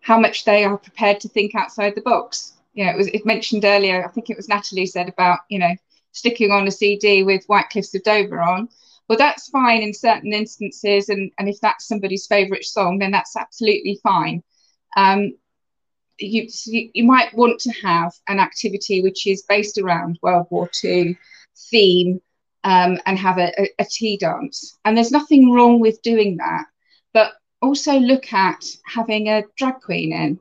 how much they are prepared to think outside the box. You know, it was it mentioned earlier. I think it was Natalie said about you know sticking on a CD with White Cliffs of Dover on. Well, that's fine in certain instances, and and if that's somebody's favourite song, then that's absolutely fine. Um, you, you might want to have an activity which is based around World War II theme um, and have a, a, a tea dance. And there's nothing wrong with doing that. But also look at having a drag queen in,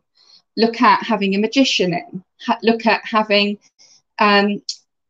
look at having a magician in, ha- look at having um,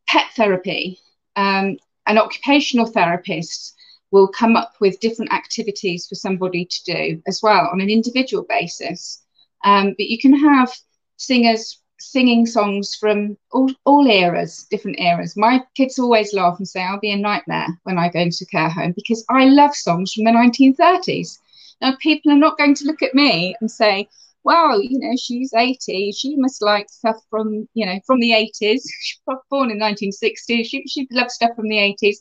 pet therapy. Um, an occupational therapist will come up with different activities for somebody to do as well on an individual basis. Um, but you can have singers singing songs from all, all eras, different eras. My kids always laugh and say, I'll be a nightmare when I go into care home because I love songs from the 1930s. Now, people are not going to look at me and say, well, you know, she's 80. She must like stuff from, you know, from the 80s. *laughs* She was born in 1960. She, she loves stuff from the 80s.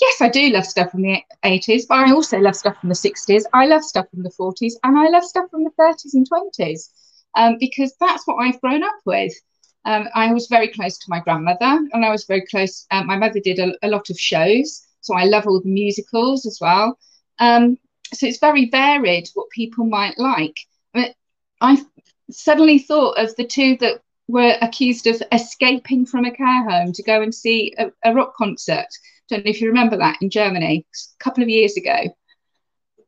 Yes, I do love stuff from the 80s, but I also love stuff from the 60s. I love stuff from the 40s, and I love stuff from the 30s and 20s um, because that's what I've grown up with. Um, I was very close to my grandmother, and I was very close. Um, my mother did a, a, lot of shows, so I love all the musicals as well. Um, so it's very varied what people might like. I, suddenly thought of the two that were accused of escaping from a care home to go and see a, a rock concert. Don't know if you remember that in Germany a couple of years ago.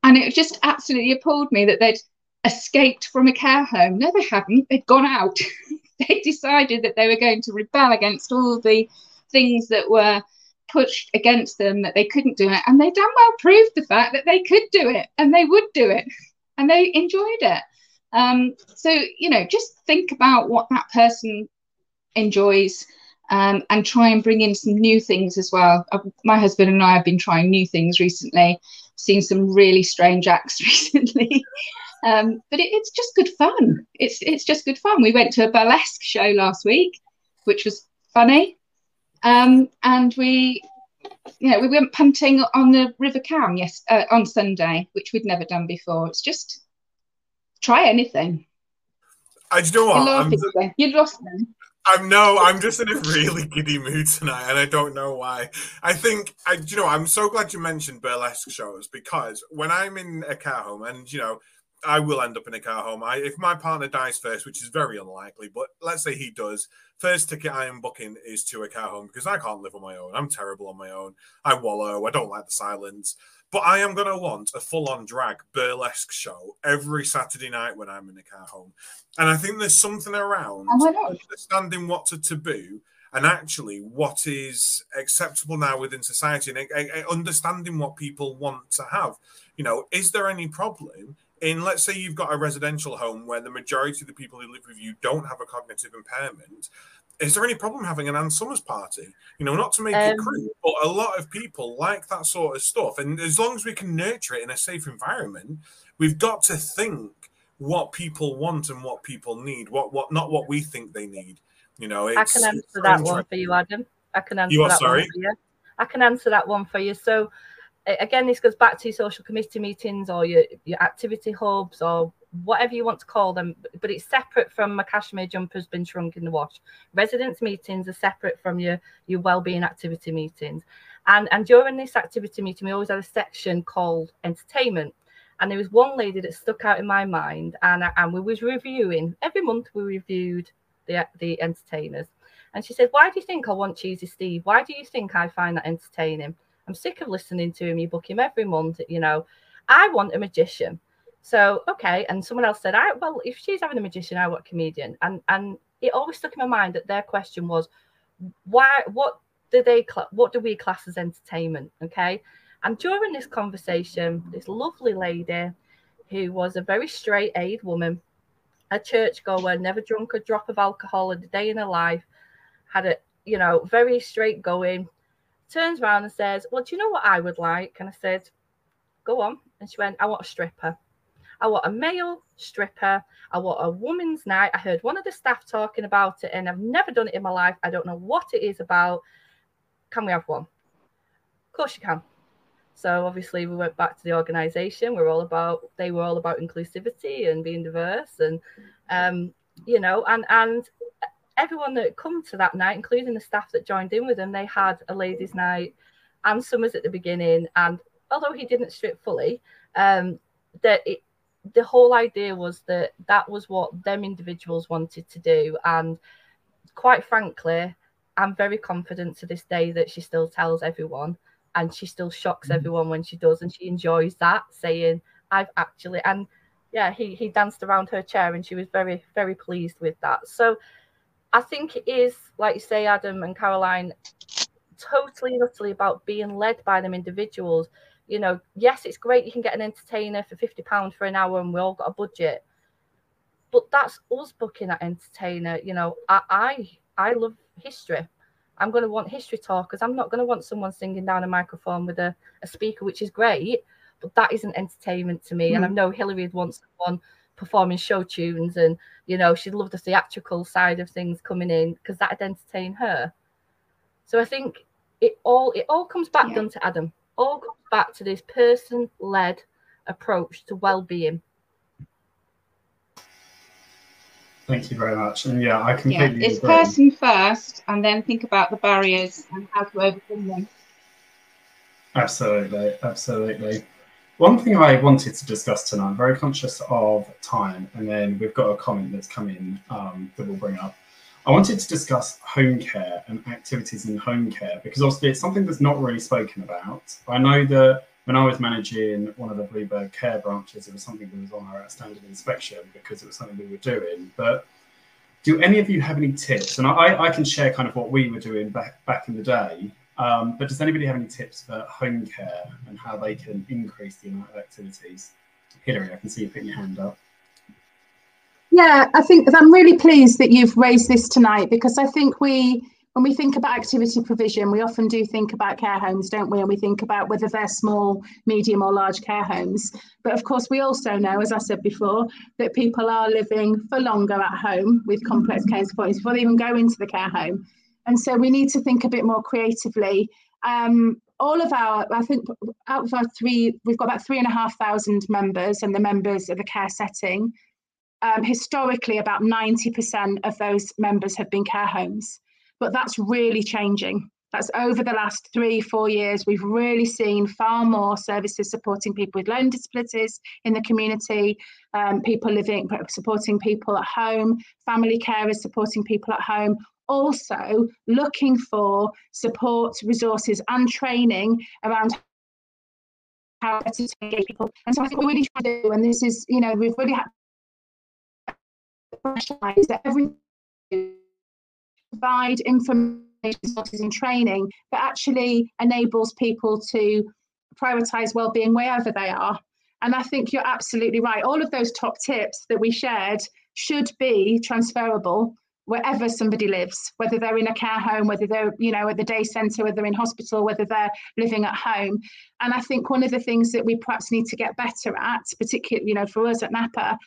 And it just absolutely appalled me that they'd escaped from a care home. No, they hadn't. They'd gone out. *laughs* they decided that they were going to rebel against all the things that were pushed against them that they couldn't do it. And they damn well proved the fact that they could do it and they would do it and they enjoyed it. Um, so, you know, just think about what that person enjoys um, and try and bring in some new things as well. Uh, my husband and I have been trying new things recently, seen some really strange acts *laughs* recently. Um, but it, it's just good fun. It's it's just good fun. We went to a burlesque show last week, which was funny, um, and we, you know, we went punting on the River Cam yes uh, on Sunday, which we'd never done before. It's just try anything. I just know what you You'd lost them. I'm no, I'm just in a really giddy mood tonight, and I don't know why. I think I, you know, I'm so glad you mentioned burlesque shows because when I'm in a car home, and you know, I will end up in a car home. I, if my partner dies first, which is very unlikely, but let's say he does, first ticket I am booking is to a car home because I can't live on my own. I'm terrible on my own. I wallow. I don't like the silence. But I am going to want a full on drag burlesque show every Saturday night when I'm in the car home. And I think there's something around understanding what's a taboo and actually what is acceptable now within society and eh, eh, understanding what people want to have. You know, is there any problem in let's say you've got a residential home where the majority of the people who live with you don't have a cognitive impairment is there any problem having an Ann Summers party? You know, not to make um, it crude, but a lot of people like that sort of stuff. And as long as we can nurture it in a safe environment, we've got to think what people want and what people need, what what not what we think they need. You know, I can answer that one for you, Adam. I can answer you are, that sorry? one for you. I can answer that one for you. So again, this goes back to social committee meetings or your, your activity hubs or whatever you want to call them, but it's separate from my cashmere jumper's been shrunk in the wash. Residents meetings are separate from your, your wellbeing activity meetings. And, and during this activity meeting, we always had a section called entertainment. And there was one lady that stuck out in my mind, and, and we was reviewing, every month we reviewed the, the entertainers. And she said, why do you think I want Cheesy Steve? Why do you think I find that entertaining? I'm sick of listening to him. You book him every month, you know. I want a magician. So okay, and someone else said, "I well, if she's having a magician, I want a comedian." And and it always stuck in my mind that their question was, "Why? What do they? What do we class as entertainment?" Okay, and during this conversation, this lovely lady, who was a very straight A woman, a churchgoer, never drunk a drop of alcohol in a day in her life, had a you know very straight going, turns around and says, Well, do you know what I would like? And I said, Go on. And she went, I want a stripper. I want a male stripper. I want a woman's night. I heard one of the staff talking about it and I've never done it in my life. I don't know what it is about. Can we have one? Of course you can. So obviously we went back to the organisation. We're all about they were all about inclusivity and being diverse, and um, you know, and and everyone that come to that night, including the staff that joined in with them, they had a ladies' night Ann Summers at the beginning. And although he didn't strip fully, um, that it, the whole idea was that that was what them individuals wanted to do. And quite frankly, I'm very confident to this day that she still tells everyone and she still shocks mm. everyone when she does and she enjoys that saying I've actually and yeah he he danced around her chair and she was very very pleased with that so I think it is like you say Adam and Caroline totally and utterly about being led by them individuals you know yes it's great you can get an entertainer for 50 pounds for an hour and we all got a budget but that's us booking that entertainer you know I I, I love history I'm going to want history talkers. I'm not going to want someone singing down a microphone with a, a speaker, which is great, but that isn't entertainment to me. Mm. And I hmm. know Hilary would want someone performing show tunes and, you know, she'd love the theatrical side of things coming in because that'd entertain her. So I think it all it all comes back yeah. down to Adam. All comes back to this person led approach to well being. Thank you very much. And yeah, I completely yeah, it's agree. person first, and then think about the barriers and how to overcome them. Absolutely, absolutely. One thing I wanted to discuss tonight, I'm very conscious of time, and then we've got a comment that's come in um, that we'll bring up. I wanted to discuss home care and activities in home care because obviously it's something that's not really spoken about. I know that when I was managing one of the Bluebird Care branches, it was something that was on our standard inspection because it was something we were doing. But do any of you have any tips? And I, I can share kind of what we were doing back back in the day. Um, but does anybody have any tips for home care and how they can increase the amount of activities? Hilary, I can see you putting your hand up. Yeah, I think I'm really pleased that you've raised this tonight because I think we when we think about activity provision, we often do think about care homes, don't we? And we think about whether they're small, medium, or large care homes. But of course, we also know, as I said before, that people are living for longer at home with complex care supports before they even go into the care home. And so we need to think a bit more creatively. Um, all of our, I think, out of our three, we've got about three and a half thousand members, and the members of the care setting. Um, historically, about 90% of those members have been care homes but that's really changing. That's over the last three, four years. We've really seen far more services supporting people with learning disabilities in the community, um, people living, supporting people at home, family carers supporting people at home, also looking for support, resources, and training around how to engage people. And so I think we try to do, and this is, you know, we've really had that every provide information and training that actually enables people to prioritize well-being wherever they are. And i think you're absolutely right. All of those top tips that we shared should be transferable wherever somebody lives whether they're in a care home whether they're you know at the day center whether they're in hospital whether they're living at home. And i think one of the things that we perhaps need to get better at particularly you know for us at napa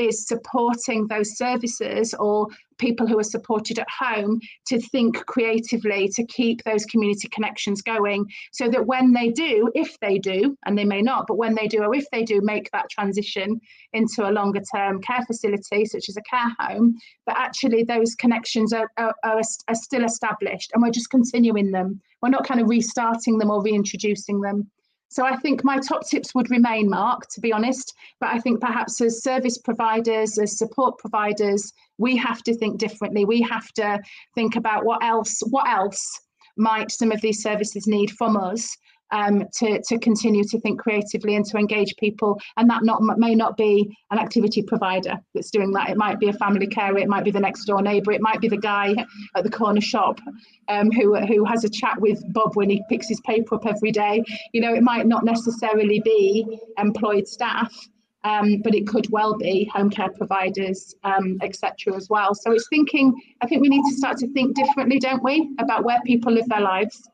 is supporting those services or people who are supported at home to think creatively to keep those community connections going so that when they do if they do and they may not but when they do or if they do make that transition into a longer term care facility such as a care home that actually those connections are, are, are, are still established and we're just continuing them. We're not kind of restarting them or reintroducing them so I think my top tips would remain, Mark, to be honest. But I think perhaps as service providers, as support providers, we have to think differently. We have to think about what else, what else might some of these services need from us um, to, to continue to think creatively and to engage people. And that not may not be an activity provider that's doing that. It might be a family carer, it might be the next door neighbour, it might be the guy at the corner shop um, who, who has a chat with Bob when he picks his paper up every day. You know, it might not necessarily be employed staff. Um, but it could well be home care providers, um, etc. as well. So it's thinking. I think we need to start to think differently, don't we, about where people live their lives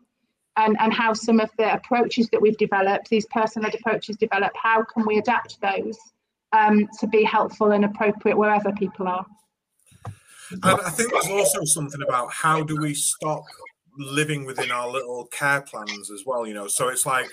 and, and how some of the approaches that we've developed, these person-led approaches developed, how can we adapt those um, to be helpful and appropriate wherever people are? And I think there's also something about how do we stop living within our little care plans as well. You know, so it's like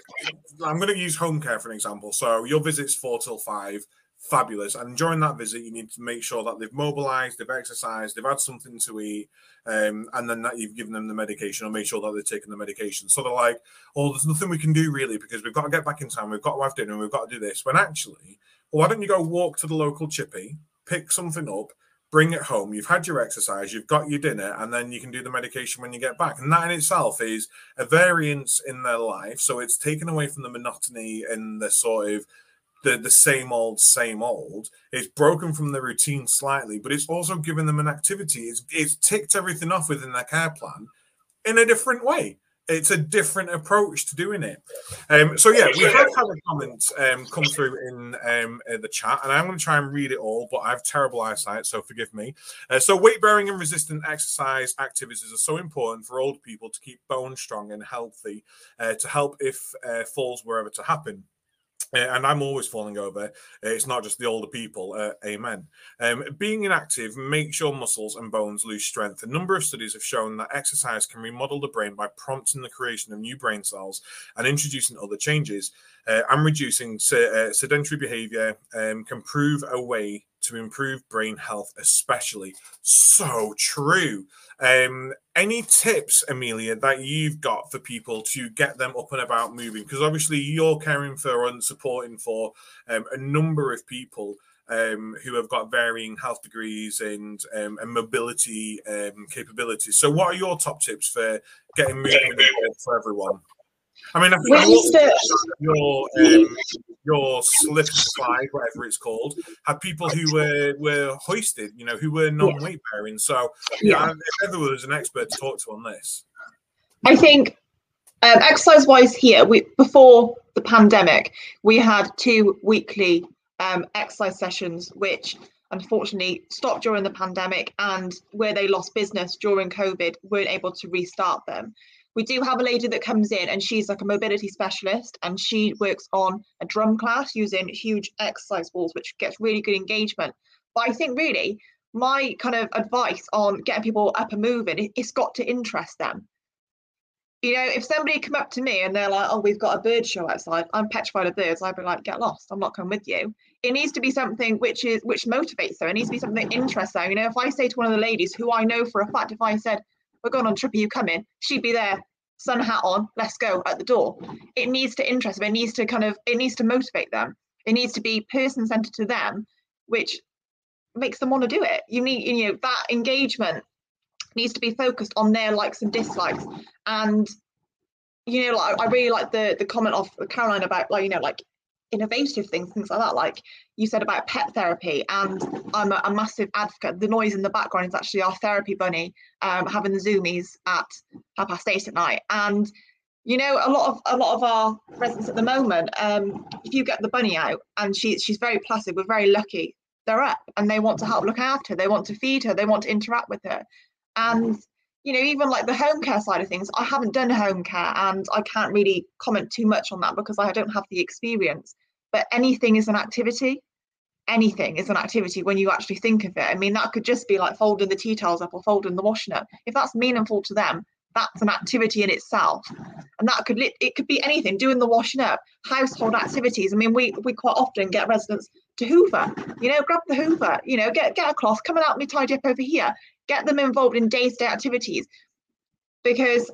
I'm going to use home care for an example. So your visit's four till five fabulous. And during that visit, you need to make sure that they've mobilized, they've exercised, they've had something to eat, um, and then that you've given them the medication or make sure that they're taking the medication. So they're like, oh, there's nothing we can do really because we've got to get back in time, we've got to have dinner, we've got to do this. When actually, well, why don't you go walk to the local chippy, pick something up, bring it home. You've had your exercise, you've got your dinner, and then you can do the medication when you get back. And that in itself is a variance in their life. So it's taken away from the monotony and the sort of the, the same old, same old. It's broken from the routine slightly, but it's also given them an activity. It's, it's ticked everything off within their care plan in a different way. It's a different approach to doing it. Um, so yeah, we have had a comment um, come through in, um, in the chat, and I'm going to try and read it all, but I have terrible eyesight, so forgive me. Uh, so weight bearing and resistant exercise activities are so important for old people to keep bones strong and healthy, uh, to help if uh, falls were ever to happen. Uh, and I'm always falling over. Uh, it's not just the older people. Uh, amen. Um, being inactive makes your muscles and bones lose strength. A number of studies have shown that exercise can remodel the brain by prompting the creation of new brain cells and introducing other changes. Uh, and reducing uh, sedentary behavior um, can prove a way to improve brain health, especially. So true. Um, any tips, Amelia, that you've got for people to get them up and about moving? Because obviously you're caring for and supporting for um, a number of people um, who have got varying health degrees and um, and mobility um, capabilities. So, what are your top tips for getting moving for everyone? I mean, I think your um, your slip slide, whatever it's called, had people who were were hoisted, you know, who were non-weight bearing. So, yeah, if ever was an expert to talk to on this, I think um, exercise-wise, here we before the pandemic, we had two weekly um, exercise sessions, which unfortunately stopped during the pandemic, and where they lost business during COVID, weren't able to restart them we do have a lady that comes in and she's like a mobility specialist and she works on a drum class using huge exercise balls which gets really good engagement. But i think really my kind of advice on getting people up and moving it's got to interest them. You know if somebody come up to me and they're like oh we've got a bird show outside i'm petrified of birds. I'd be like get lost. I'm not coming with you. It needs to be something which is which motivates them. It needs to be something that interests them. You know if i say to one of the ladies who i know for a fact if i said we're going on trip, are you coming? She'd be there, sun hat on, let's go at the door. It needs to interest them. It needs to kind of, it needs to motivate them. It needs to be person centered to them, which makes them want to do it. You need, you know, that engagement needs to be focused on their likes and dislikes. And, you know, like, I really like the the comment of Caroline about like, you know, like innovative things, things like that. Like you said about pet therapy, and I'm a, a massive advocate. The noise in the background is actually our therapy bunny um, having the zoomies at half past eight at night. And you know, a lot of a lot of our residents at the moment, um, if you get the bunny out and she she's very placid, we're very lucky. They're up and they want to help look after her. They want to feed her. They want to interact with her. And you know, even like the home care side of things, I haven't done home care and I can't really comment too much on that because I don't have the experience but anything is an activity. Anything is an activity when you actually think of it. I mean that could just be like folding the tea towels up or folding the washing up if that's meaningful to them that's an activity in itself. And that could it could be anything doing the washing up household activities. I mean we we quite often get residents to hoover. You know grab the hoover you know get get a cloth come and help me tidy up over here. Get them involved in day-to-day activities. Because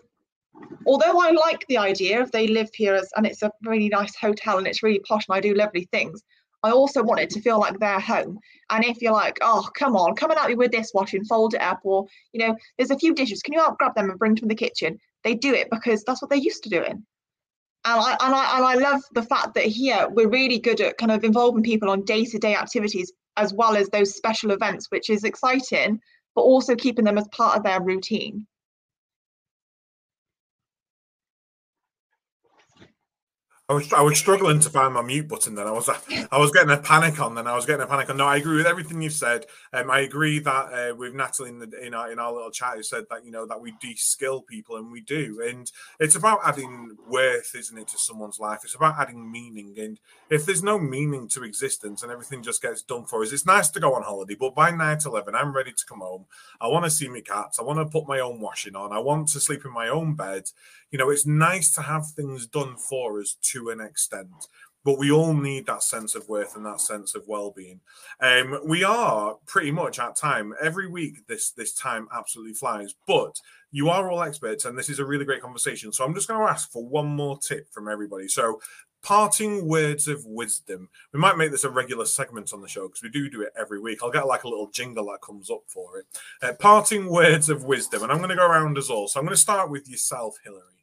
although I like the idea of they live here as, and it's a really nice hotel and it's really posh and I do lovely things, I also want it to feel like their home. And if you're like, oh, come on, come and help me with this washing, fold it up, or you know, there's a few dishes, can you help grab them and bring them from the kitchen? They do it because that's what they're used to doing. And I, and I and I love the fact that here we're really good at kind of involving people on day-to-day activities as well as those special events, which is exciting, but also keeping them as part of their routine. I was I was struggling to find my mute button. Then I was I was getting a panic on. Then I was getting a panic on. No, I agree with everything you've said. Um, I agree that uh, with Natalie in, the, in our in our little chat, who said that you know that we de-skill people, and we do. And it's about adding worth, isn't it, to someone's life? It's about adding meaning. And if there's no meaning to existence and everything just gets done for us, it's nice to go on holiday. But by night eleven, I'm ready to come home. I want to see my cats. I want to put my own washing on. I want to sleep in my own bed you know, it's nice to have things done for us to an extent, but we all need that sense of worth and that sense of well-being. Um, we are pretty much at time every week. This this time absolutely flies, but you are all experts, and this is a really great conversation. So I'm just going to ask for one more tip from everybody. So parting words of wisdom. We might make this a regular segment on the show because we do do it every week. I'll get like a little jingle that comes up for it. Uh, parting words of wisdom, and I'm going to go around as all. So I'm going to start with yourself, Hilary.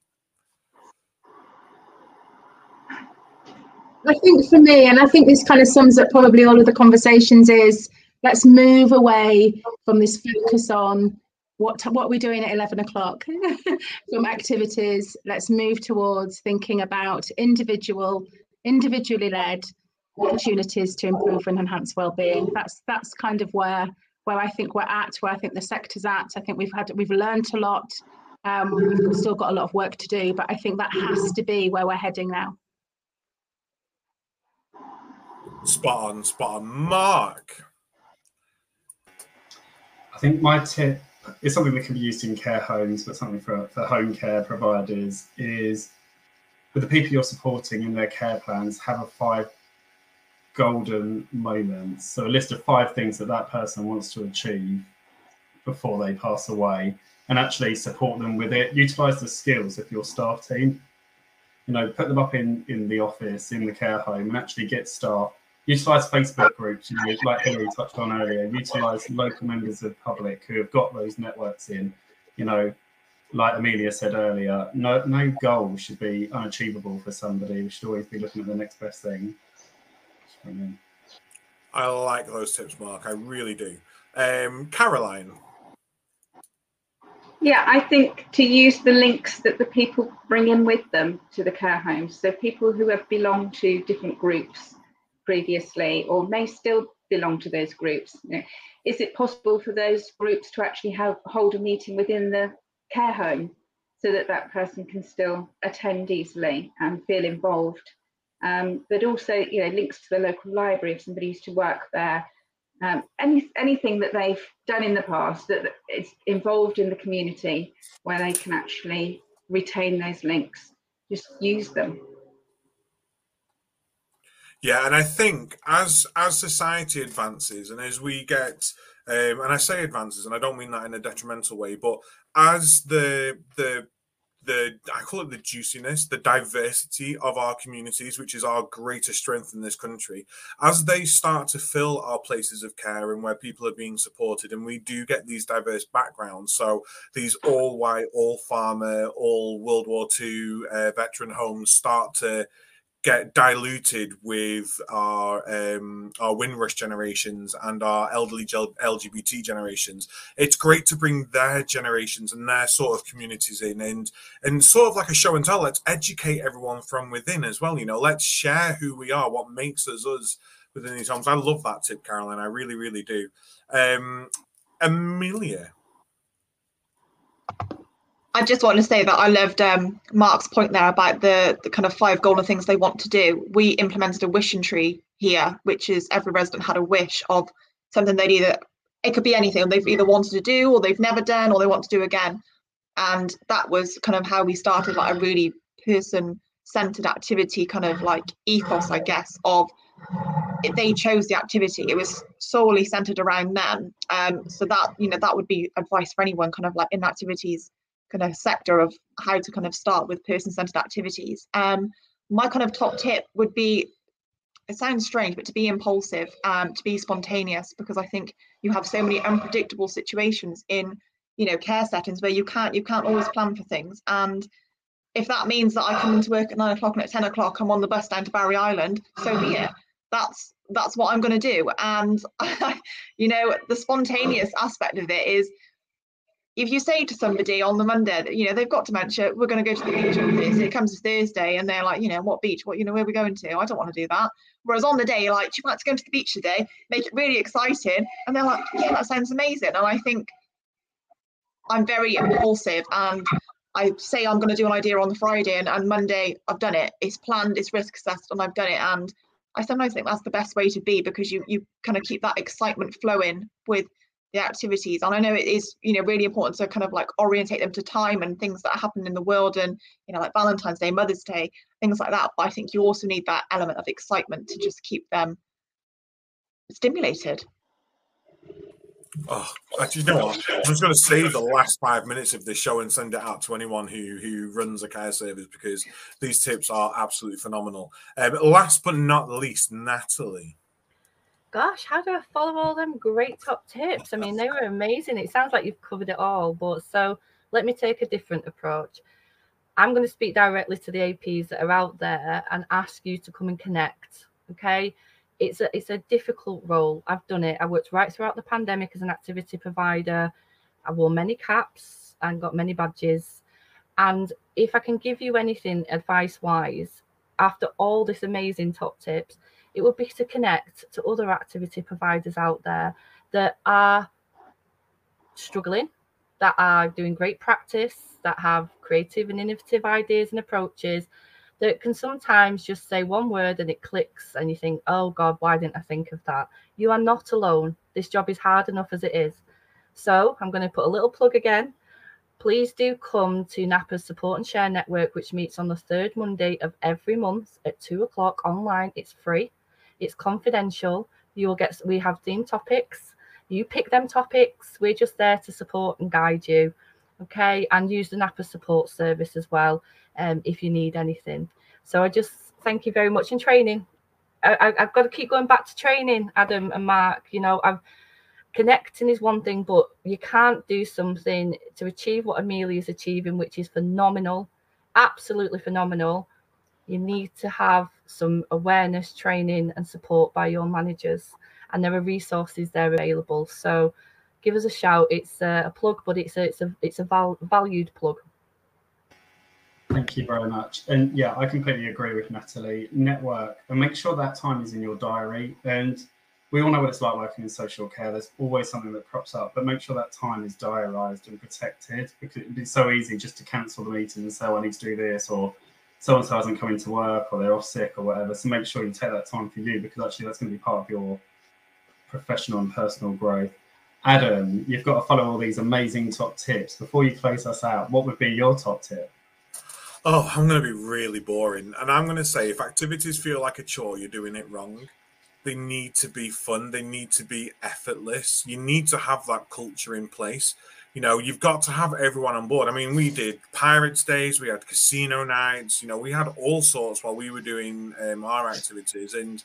I think for me, and I think this kind of sums up probably all of the conversations, is let's move away from this focus on what what we're doing at 11 o'clock *laughs* from activities. Let's move towards thinking about individual, individually led opportunities to improve and enhance well-being. That's that's kind of where where I think we're at, where I think the sector's at. I think we've had we've learned a lot. Um, we've still got a lot of work to do, but I think that has to be where we're heading now. Spot on, spot on. Mark. I think my tip is something that can be used in care homes, but something for, for home care providers is with the people you're supporting in their care plans, have a five golden moments. So a list of five things that that person wants to achieve before they pass away and actually support them with it. Utilize the skills of your staff team. You know, put them up in, in the office, in the care home, and actually get staff utilize Facebook groups, you know, like Hilary touched on earlier, utilize local members of the public who have got those networks in, you know, like Amelia said earlier, no no goal should be unachievable for somebody. We should always be looking at the next best thing. I like those tips, Mark. I really do. Um, Caroline. Yeah, I think to use the links that the people bring in with them to the care homes. So people who have belonged to different groups previously or may still belong to those groups. Is it possible for those groups to actually have, hold a meeting within the care home so that that person can still attend easily and feel involved? Um, but also, you know, links to the local library if somebody used to work there. Um, any, anything that they've done in the past that is involved in the community where they can actually retain those links, just use them. Yeah, and I think as as society advances and as we get um, and I say advances, and I don't mean that in a detrimental way, but as the the the I call it the juiciness, the diversity of our communities, which is our greatest strength in this country, as they start to fill our places of care and where people are being supported, and we do get these diverse backgrounds. So these all white, all farmer, all World War II uh, veteran homes start to get diluted with our um, our Windrush generations and our elderly LGBT generations. It's great to bring their generations and their sort of communities in, and and sort of like a show and tell. Let's educate everyone from within as well. You know, let's share who we are, what makes us us within these homes. I love that tip, Caroline. I really, really do. Um, Amelia. I just want to say that I loved um, Mark's point there about the, the kind of five golden things they want to do. We implemented a wishing tree here, which is every resident had a wish of something they'd either, it could be anything they've either wanted to do or they've never done or they want to do again. And that was kind of how we started like a really person centered activity kind of like ethos, I guess, of they chose the activity. It was solely centered around them. Um, so that, you know, that would be advice for anyone kind of like in activities kind of sector of how to kind of start with person-centered activities. Um, my kind of top tip would be it sounds strange, but to be impulsive, um, to be spontaneous, because I think you have so many unpredictable situations in, you know, care settings where you can't you can't always plan for things. And if that means that I come into work at nine o'clock and at ten o'clock I'm on the bus down to Barry Island, so be it. That's that's what I'm going to do. And *laughs* you know, the spontaneous aspect of it is if you say to somebody on the Monday that you know they've got dementia, we're going to go to the beach on. It comes to Thursday, and they're like, you know, what beach? What you know, where are we going to? I don't want to do that. Whereas on the day, you're like, do you want to go to the beach today? Make it really exciting, and they're like, yeah, that sounds amazing. And I think I'm very impulsive, and I say I'm going to do an idea on the Friday, and, and Monday I've done it. It's planned, it's risk assessed, and I've done it. And I sometimes think that's the best way to be because you you kind of keep that excitement flowing with the activities and i know it is you know really important to kind of like orientate them to time and things that happen in the world and you know like valentine's day mother's day things like that but i think you also need that element of excitement to just keep them stimulated Oh, actually, you know what? I'm just going to save the last five minutes of this show and send it out to anyone who who runs a care service because these tips are absolutely phenomenal. Um, last but not least, Natalie gosh, how do I follow all them great top tips? I mean, they were amazing. It sounds like you've covered it all, but so let me take a different approach. I'm going to speak directly to the APs that are out there and ask you to come and connect. Okay. It's a it's a difficult role. I've done it. I worked right throughout the pandemic as an activity provider. I wore many caps and got many badges. And if I can give you anything advice wise, after all this amazing top tips, it would be to connect to other activity providers out there that are struggling, that are doing great practice, that have creative and innovative ideas and approaches that can sometimes just say one word and it clicks and you think, oh God, why didn't I think of that? You are not alone. This job is hard enough as it is. So I'm going to put a little plug again. Please do come to NAPA's Support and Share Network, which meets on the third Monday of every month at two o'clock online. It's free. It's confidential. You will get, we have theme topics. You pick them topics. We're just there to support and guide you. Okay. And use the NAPA support service as well um, if you need anything. So I just thank you very much in training. I, have got to keep going back to training, Adam and Mark. You know, I'm connecting is one thing, but you can't do something to achieve what Amelia is achieving, which is phenomenal, absolutely phenomenal, you need to have some awareness training and support by your managers. And there are resources there available. So give us a shout. It's a, plug but it's a it's a it's a val- valued plug. Thank you very much. And yeah i completely agree with natalie. Network and make sure that time is in your diary. And we all know what it's like working in social care. There's always something that crops up but make sure that time is diarized and protected because it'd be so easy just to cancel the meeting and say oh, i need to do this or so and so hasn't come into work or they're off sick or whatever. So make sure you take that time for you because actually that's going to be part of your professional and personal growth. Adam, you've got to follow all these amazing top tips. Before you close us out, what would be your top tip? Oh, I'm going to be really boring. And I'm going to say if activities feel like a chore, you're doing it wrong. They need to be fun, they need to be effortless. You need to have that culture in place you know, you've got to have everyone on board. I mean, we did Pirates Days, we had casino nights, you know, we had all sorts while we were doing um, our activities. And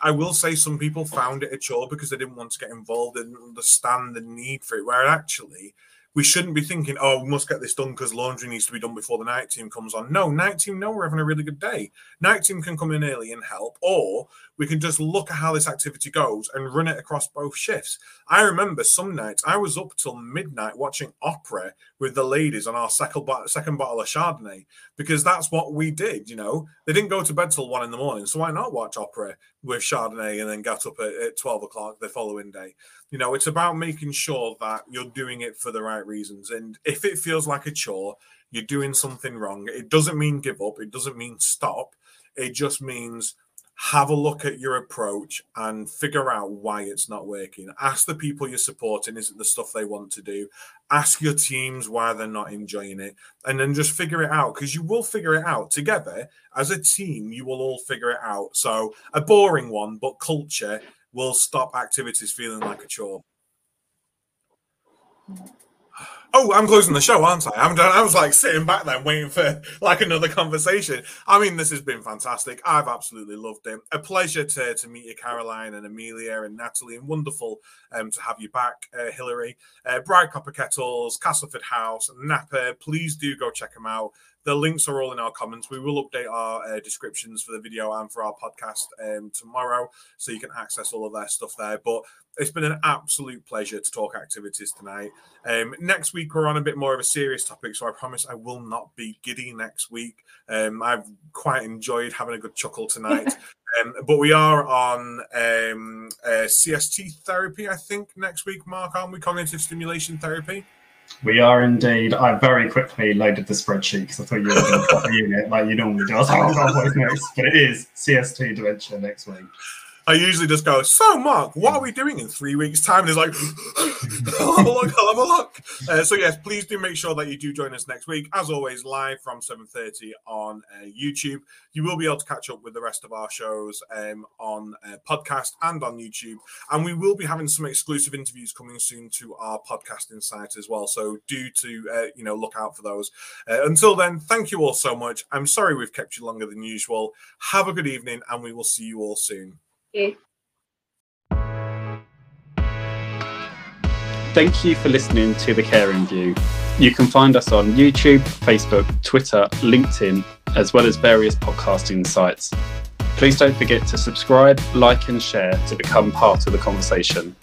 I will say some people found it a chore because they didn't want to get involved and understand the need for it, where actually we shouldn't be thinking, oh, we must get this done because laundry needs to be done before the night team comes on. No, night team know we're having a really good day. Night team can come in early and help, or we can just look at how this activity goes and run it across both shifts. I remember some nights I was up till midnight watching opera with the ladies on our second, second bottle of Chardonnay because that's what we did. You know, they didn't go to bed till one in the morning, so why not watch opera with Chardonnay and then get up at, at 12 o'clock the following day? You know, it's about making sure that you're doing it for the right reasons. And if it feels like a chore, you're doing something wrong. It doesn't mean give up, it doesn't mean stop. It just means have a look at your approach and figure out why it's not working. Ask the people you're supporting, is it the stuff they want to do? Ask your teams why they're not enjoying it, and then just figure it out because you will figure it out together as a team. You will all figure it out. So, a boring one, but culture will stop activities feeling like a chore. *sighs* Oh, I'm closing the show, aren't I? I'm done. I was like sitting back there waiting for like another conversation. I mean, this has been fantastic. I've absolutely loved it. A pleasure to, to meet you, Caroline and Amelia and Natalie, and wonderful um, to have you back, uh, Hilary. Uh, Bright Copper Kettles, Castleford House, Napa. Please do go check them out. The links are all in our comments. We will update our uh, descriptions for the video and for our podcast um, tomorrow, so you can access all of their stuff there. But it's been an absolute pleasure to talk activities tonight. Um, next week, we're on a bit more of a serious topic, so I promise I will not be giddy next week. Um, I've quite enjoyed having a good chuckle tonight. *laughs* um, but we are on um, uh, CST therapy, I think, next week, Mark, aren't we? Cognitive stimulation therapy. We are indeed. I very quickly loaded the spreadsheet because I thought you were going to unit like you normally do. I was like, oh, God, what's next? But it is CST dementia next week. I usually just go, so Mark, what are we doing in three weeks' time? And like, I'll *laughs* have a look, I'll have a look. Uh, so yes, please do make sure that you do join us next week. As always, live from 7.30 on uh, YouTube. You will be able to catch up with the rest of our shows um, on uh, podcast and on YouTube. And we will be having some exclusive interviews coming soon to our podcasting site as well. So do to, uh, you know, look out for those. Uh, until then, thank you all so much. I'm sorry we've kept you longer than usual. Have a good evening and we will see you all soon. Thank you for listening to The Caring View. You can find us on YouTube, Facebook, Twitter, LinkedIn, as well as various podcasting sites. Please don't forget to subscribe, like, and share to become part of the conversation.